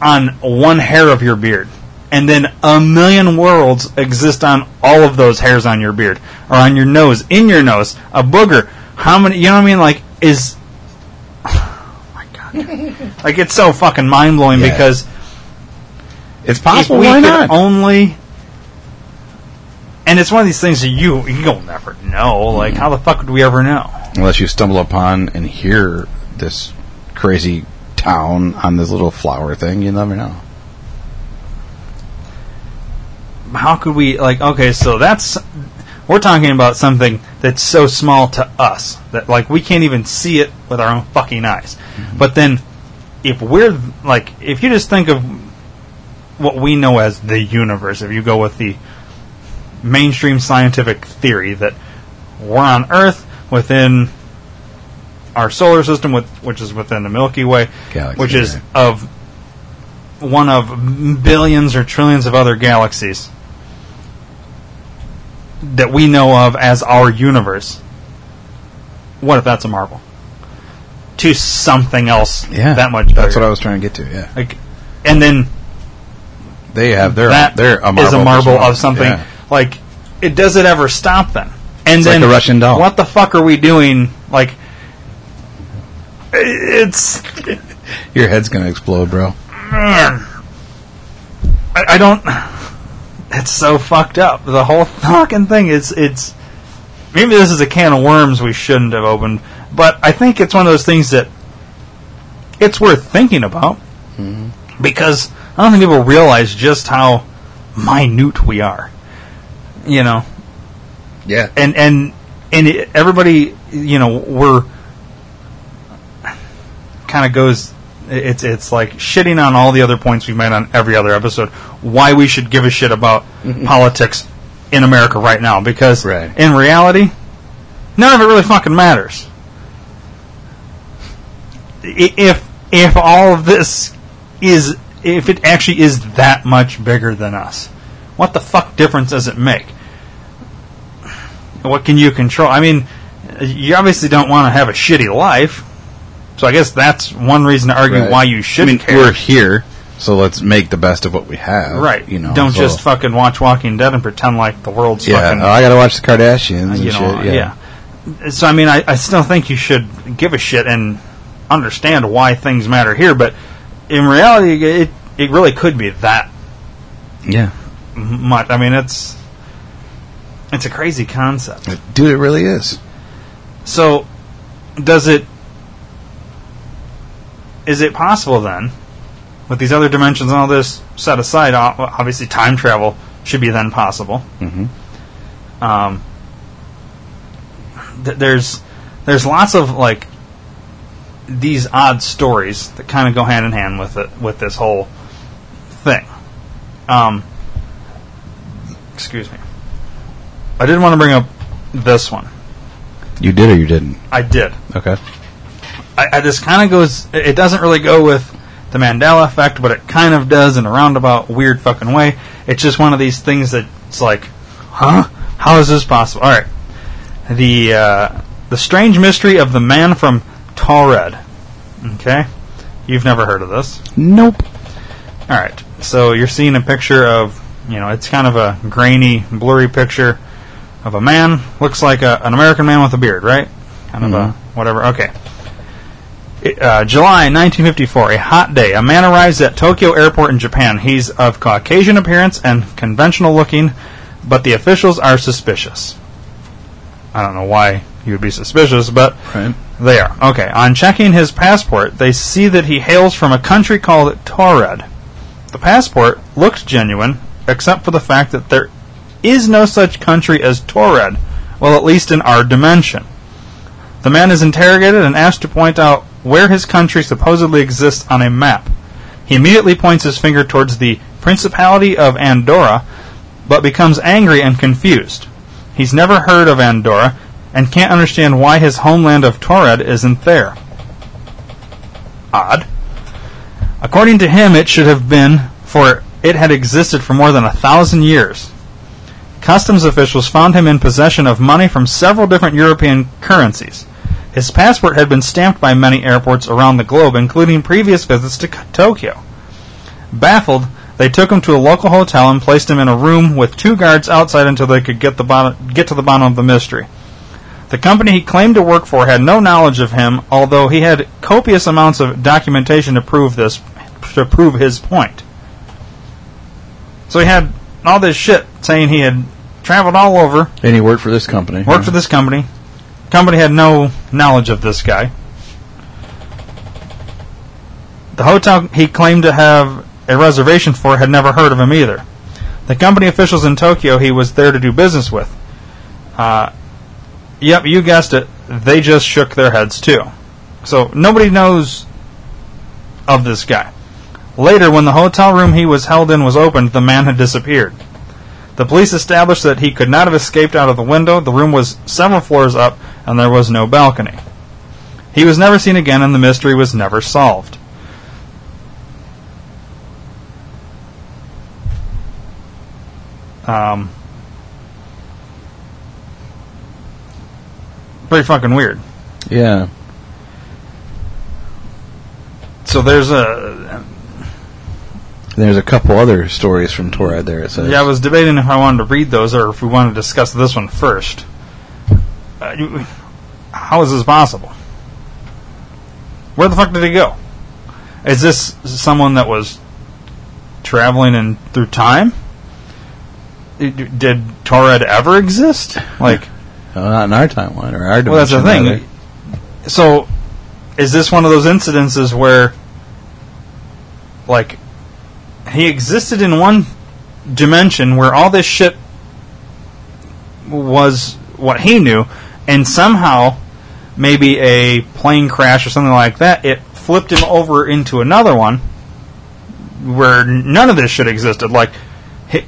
on one hair of your beard? And then a million worlds exist on all of those hairs on your beard, or on your nose, in your nose, a booger. How many? You know what I mean? Like, is oh my god, like it's so fucking mind blowing Yeah. because It's possible. we Why could not? only and it's one of these things that you you'll never know like how the fuck would we ever know Unless you stumble upon and hear this crazy town on this little flower thing, you never know. How could we like okay so that's we're talking about something that's so small to us that like we can't even see it with our own fucking eyes mm-hmm. but then if we're like if you just think of what we know as the universe if you go with the mainstream scientific theory that we're on earth within our solar system with, which is within the milky way Galaxy, which is right. of one of billions or trillions of other galaxies that we know of as our universe. What if that's a marble? To something else Yeah. that much That's what I was trying to get to. Yeah. like and then They have their that they're a marble is a marble of something Yeah. like it does it ever stop then and It's then like a Russian doll. what the fuck are we doing like it's Your head's gonna explode, bro. man I, I don't it's so fucked up. The whole fucking thing is it's maybe this is a can of worms we shouldn't have opened but I think it's one of those things that it's worth thinking about mm-hmm. because I don't think people realize just how minute we are you know? Yeah. and and and it, everybody you know we're kind of goes it's it's like shitting on all the other points we've made on every other episode. Why we should give a shit about mm-hmm. politics in America right now. Because Right. in reality none of it really fucking matters. If if all of this is if it actually is that much bigger than us what the fuck difference does it make? What can you control? I mean, you obviously don't want to have a shitty life, so I guess that's one reason to argue Right. why you should I mean, care. we're here, So let's make the best of what we have. right. You know. don't so- just fucking watch Walking Dead and pretend like the world's Yeah. fucking. oh, I gotta watch the Kardashians and you know, shit. yeah. So I mean, I, I still think you should give a shit and understand why things matter here, but in reality, it it really could be that Yeah. much. I mean, it's it's a crazy concept. Dude, it really is. So, does it? Is it possible then, with these other dimensions and all this set aside? Obviously, time travel should be then possible. Mhm. Um, th- there's there's lots of like these odd stories that kind of go hand in hand with it with this whole thing. Um, excuse me. I didn't want to bring up this one. You did or you didn't? I did. Okay. I, I this kind of goes. It doesn't really go with the Mandela effect, but it kind of does in a roundabout, weird fucking way. It's just one of these things that it's like, huh? How is this possible? All right. The uh, the strange mystery of the man from Taured. Okay, you've never heard of this. Nope. All right. So you're seeing a picture of, you know, it's kind of a grainy, blurry picture of a man. Looks like a, an American man with a beard, right? Kind of a whatever. Okay. Uh, July 1954, a hot day. A man arrives at Tokyo Airport in Japan. He's of Caucasian appearance and conventional looking, but the officials are suspicious. I don't know why you would be suspicious, but Right. they are. Okay. On checking his passport, they see that he hails from a country called Taured. The passport looks genuine, except for the fact that there is no such country as Taured, well, at least in our dimension. The man is interrogated and asked to point out where his country supposedly exists on a map. He immediately points his finger towards the Principality of Andorra, but becomes angry and confused. He's never heard of Andorra and can't understand why his homeland of Taured isn't there. Odd. According to him, it should have been, for it had existed for more than a thousand years. Customs officials found him in possession of money from several different European currencies. His passport had been stamped by many airports around the globe, including previous visits to Tokyo. Baffled, they took him to a local hotel and placed him in a room with two guards outside until they could get the bottom, get to the bottom of the mystery. The company he claimed to work for had no knowledge of him, although he had copious amounts of documentation to prove this to prove his point. So he had all this shit saying he had traveled all over, And he worked for this company. worked for this company. Company had no knowledge of this guy. The hotel he claimed to have a reservation for had never heard of him either. The company officials in Tokyo he was there to do business with. Uh, yep, you guessed it. They just shook their heads too. So nobody knows of this guy. Later, when the hotel room he was held in was opened, the man had disappeared. The police established that he could not have escaped out of the window. The room was several floors up, and there was no balcony. He was never seen again, and the mystery was never solved. Um, pretty fucking weird. Yeah. So there's a There's a couple other stories from Taured there. It says. Yeah, I was debating if I wanted to read those or if we wanted to discuss this one first. Uh, how is this possible? Where the fuck did he go? Is this someone that was traveling in through time? Did Taured ever exist? Like, not in our timeline or our dimension. well, that's the thing. So, is this one of those incidences where, like, he existed in one dimension where all this shit was what he knew, and somehow, maybe a plane crash or something like that, it flipped him over into another one where none of this shit existed. Like,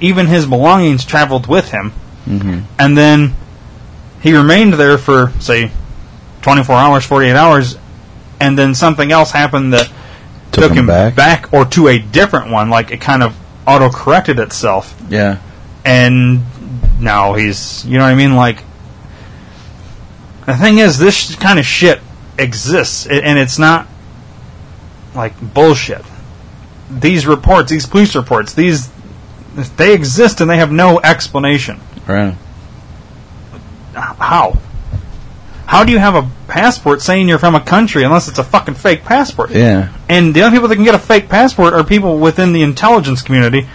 even his belongings traveled with him, mm-hmm. and then he remained there for say 24 hours 48 hours and then something else happened that Took took, him him, back? or to a different one like it kind of auto corrected itself Yeah. and now he's you know what i mean like the thing is this kind of shit exists and it's not like bullshit these reports, these police reports, these they exist and they have no explanation. Right. How? How do you have a passport saying you're from a country unless it's a fucking fake passport? Yeah. And the only people that can get a fake passport are people within the intelligence community.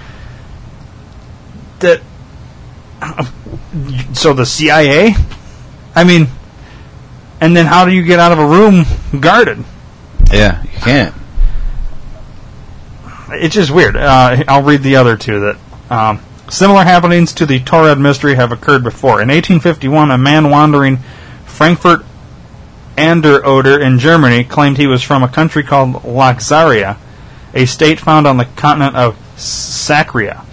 That. Uh, so the CIA? I mean. And then how do you get out of a room guarded? Yeah. You can't. It's just weird. Uh, I'll read the other two that. Um, similar happenings to the Taured mystery have occurred before. In 1851, a man wandering Frankfurt an der Oder in Germany claimed he was from a country called Laxaria, a state found on the continent of Sacria.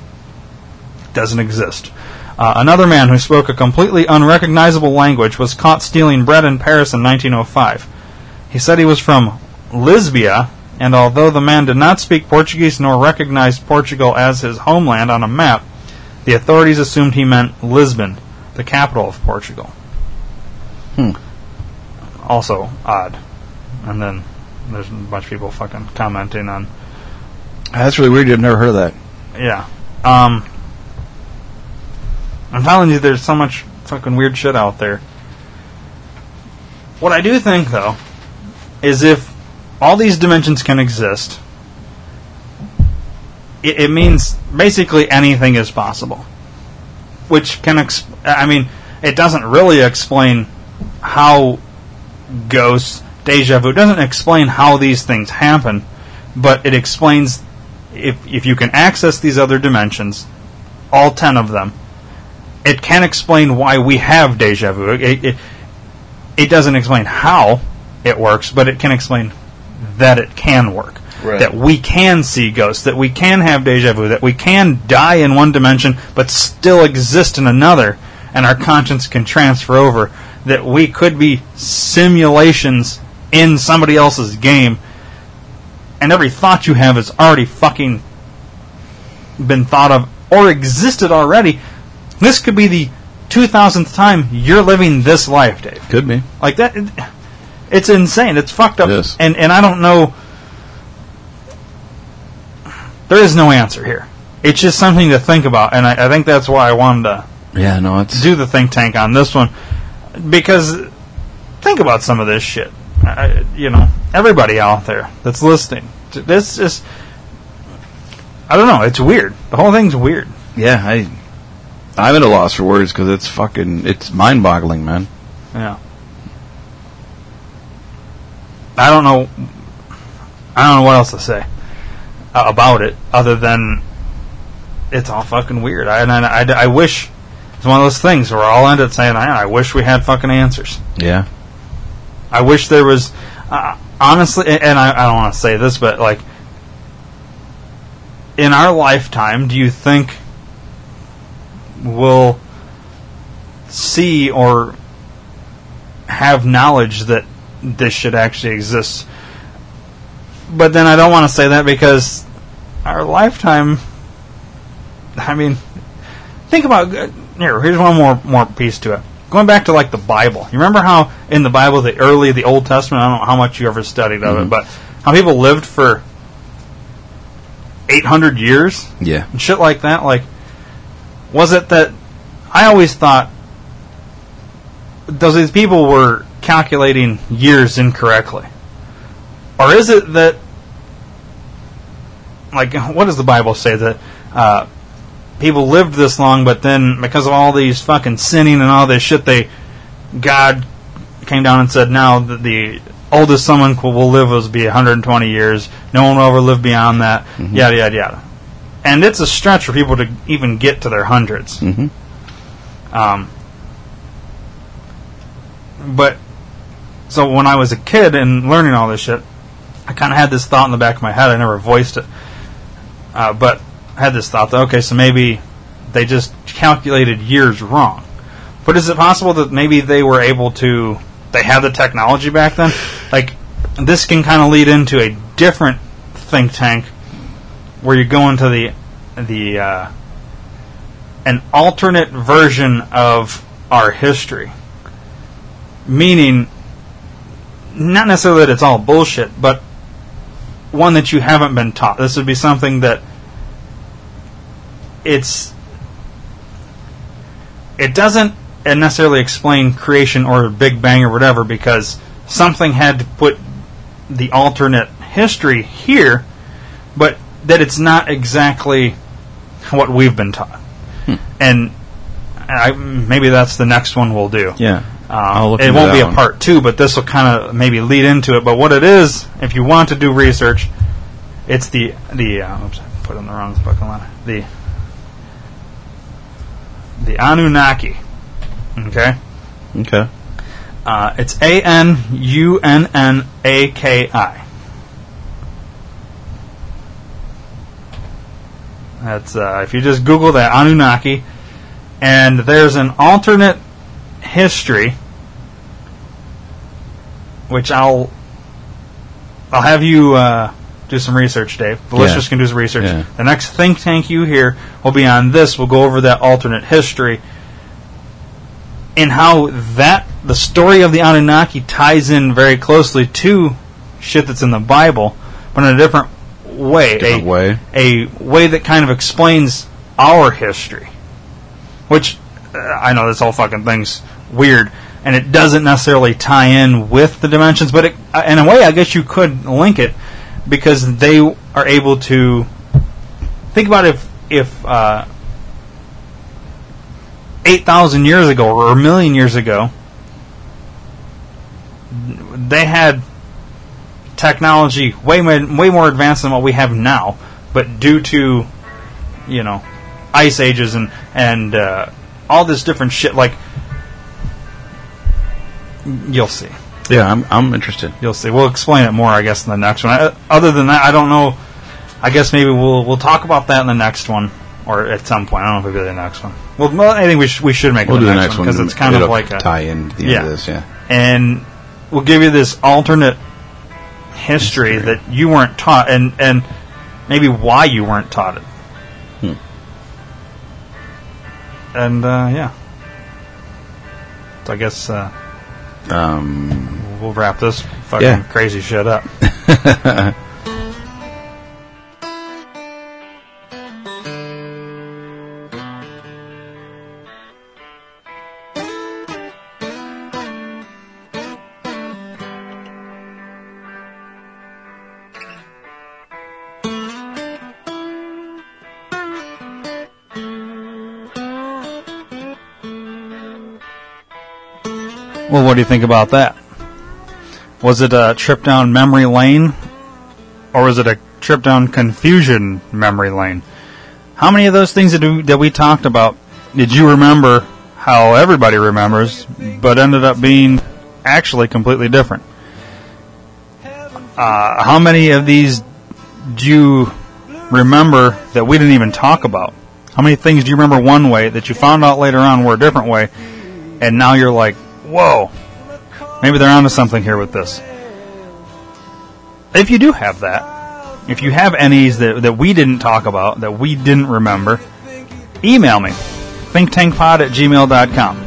Doesn't exist. Uh, another man who spoke a completely unrecognizable language was caught stealing bread in Paris in 1905. He said he was from Lisbia, and although the man did not speak Portuguese nor recognized Portugal as his homeland on a map, the authorities assumed he meant Lisbon, the capital of Portugal. Hmm. Also odd. And then there's a bunch of people fucking commenting on That's really weird. I've never heard of that. yeah. Um I'm telling you there's so much fucking weird shit out there. What I do think though is if all these dimensions can exist, it, it means basically anything is possible. Which can exp- I mean, it doesn't really explain how ghosts, deja vu, doesn't explain how these things happen, but it explains if if you can access these other dimensions, all ten of them, it can explain why we have deja vu. It, it, it doesn't explain how it works, but it can explain that it can work. Right. That we can see ghosts, that we can have deja vu, that we can die in one dimension but still exist in another, and our conscience can transfer over. That we could be simulations in somebody else's game, and every thought you have has already fucking been thought of or existed already. This could be the 2000th time you're living this life, Dave. Could be. Like that, it- it's insane. It's fucked up, Yes. and and I don't know. There is no answer here. It's just something to think about, and I, I think that's why I wanted to Yeah. No. It's do the think tank on this one because think about some of this shit. I, you know, everybody out there that's listening, this is. I don't know. It's weird. The whole thing's weird. yeah. I. I'm at a loss for words because it's fucking. It's mind-boggling, man. Yeah. I don't know. I don't know what else to say uh, about it other than it's all fucking weird. I, and I, I, I wish it's one of those things where I'll end up saying, I, I wish we had fucking answers. Yeah. I wish there was, uh, honestly, and and I, I don't want to say this, but like, in our lifetime, do you think we'll see or have knowledge that this should actually exist? But then I don't want to say that because our lifetime, I mean, think about here. Here's one more more piece to it. Going back to like the Bible. You remember how in the Bible, the early, the Old Testament. I don't know how much you ever studied of it, mm-hmm. but how people lived for 800 years Yeah. and shit like that. Like, was it that I always thought those these people were calculating years incorrectly, or is it that like what does the Bible say that uh, people lived this long, but then because of all these fucking sinning and all this shit, they God came down and said, now that the oldest someone will will live will be 120 years. No one will ever live beyond that. Yada yada yada. And it's a stretch for people to even get to their 100s Mhm. Um, but so when I was a kid and learning all this shit, I kind of had this thought in the back of my head. I never voiced it, uh, but I had this thought that okay, so maybe they just calculated years wrong. But is it possible that maybe they were able to? They had the technology back then. Like this can kind of lead into a different think tank where you go into the the uh, an alternate version of our history, meaning not necessarily that it's all bullshit, but one that you haven't been taught. This would be something that it's it doesn't necessarily explain creation or Big Bang or whatever because something had to put the alternate history here, but that it's not exactly what we've been taught. And I, maybe that's the next one we'll do. Yeah. Uh, I'll look it won't be a part two, but this will kind of maybe lead into it. But what it is, if you want to do research, it's the the uh, oops, I put in the wrong fucking line. The the Anunnaki. Okay, Okay. uh, it's A N U N N A K I. That's uh, if you just Google that Anunnaki, and there's an alternate history, which I'll I'll have you uh, do some research, Dave. The Yeah. listeners can do some research. Yeah. The next think tank you hear will be on this. We'll go over that alternate history and how that the story of the Anunnaki ties in very closely to shit that's in the Bible, but in a different way. A, way. A way that kind of explains our history. Which uh, I know this whole fucking thing's weird, and it doesn't necessarily tie in with the dimensions, but it, uh, in a way, I guess you could link it because they are able to think about if if uh, eight thousand years ago or a million years ago, they had technology way more, way more advanced than what we have now, but due to you know ice ages and and uh, all this different shit, like you'll see. Yeah, I'm I'm interested. You'll see. We'll explain it more, I guess, in the next one. Uh, Other than that, I don't know. I guess maybe we'll we'll talk about that in the next one, or at some point. I don't know if it'll be the next one. Well, well I think we sh- we should make We'll it do the the next, next one because it's kind of like a tie in to the yeah. end of this. Yeah. and we'll give you this alternate history, History. that you weren't taught, and and maybe why you weren't taught it. Hmm. And uh, yeah, so I guess uh, Um. we'll wrap this fucking Yeah. crazy shit up. Well, what do you think about that? Was it a trip down memory lane, or was it a trip down confusion memory lane? How many of those things that we, talked about did you remember how everybody remembers, but ended up being actually completely different? Uh, how many of these do you remember that we didn't even talk about? How many things do you remember one way that you found out later on were a different way, and now you're like, whoa, maybe they're onto something here with this. If you do have that, if you have any's that, that we didn't talk about, that we didn't remember, email me, thinktankpod at gmail.com.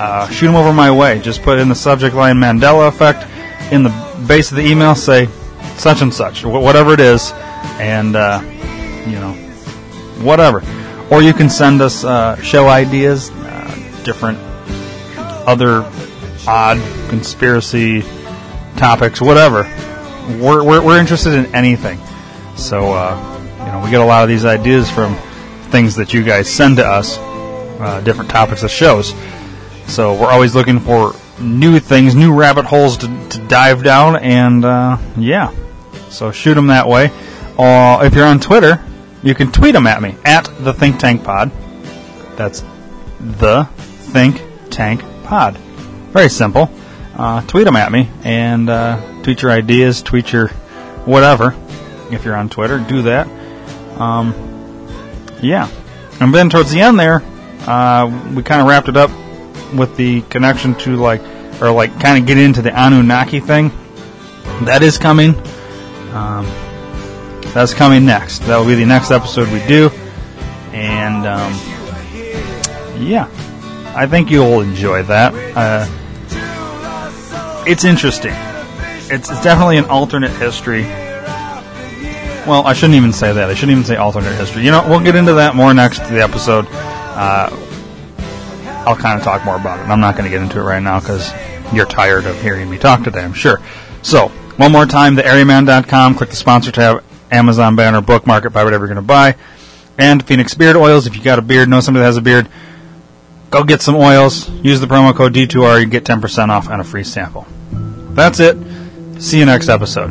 Uh, shoot them over my way. Just put in the subject line Mandela effect. In the base of the email, say such and such, wh- whatever it is, and, uh, you know, whatever. Or you can send us uh, show ideas, uh, different other odd conspiracy topics, whatever. We're, we're, we're interested in anything. So, uh, you know, we get a lot of these ideas from things that you guys send to us, uh, different topics of shows. So we're always looking for new things, new rabbit holes to, to dive down, and uh, yeah. So shoot them that way. Or if you're on Twitter, you can tweet them at me at the Think Tank Pod. That's the Think Tank Pod. Very simple. Uh, tweet them at me and uh, tweet your ideas, tweet your whatever. If you're on Twitter, do that. Um, yeah. And then towards the end there, uh, we kind of wrapped it up with the connection to like, or like kind of get into the Anunnaki thing. That is coming. Um, that's coming next. That will be the next episode we do. And um, yeah, I think you'll enjoy that. Uh, it's interesting. It's, it's definitely an alternate history. well, I shouldn't even say that. I shouldn't even say alternate history. You know, we'll get into that more next the episode. Uh, I'll kind of talk more about it. I'm not going to get into it right now because you're tired of hearing me talk today, I'm sure. So, one more time, the areaman.com, click the sponsor tab, Amazon banner, bookmark it, buy whatever you're going to buy. And Phoenix Beard Oils, if you got a beard, know somebody that has a beard, go get some oils, use the promo code D2R, you get 10% off and a free sample. That's it. See you next episode.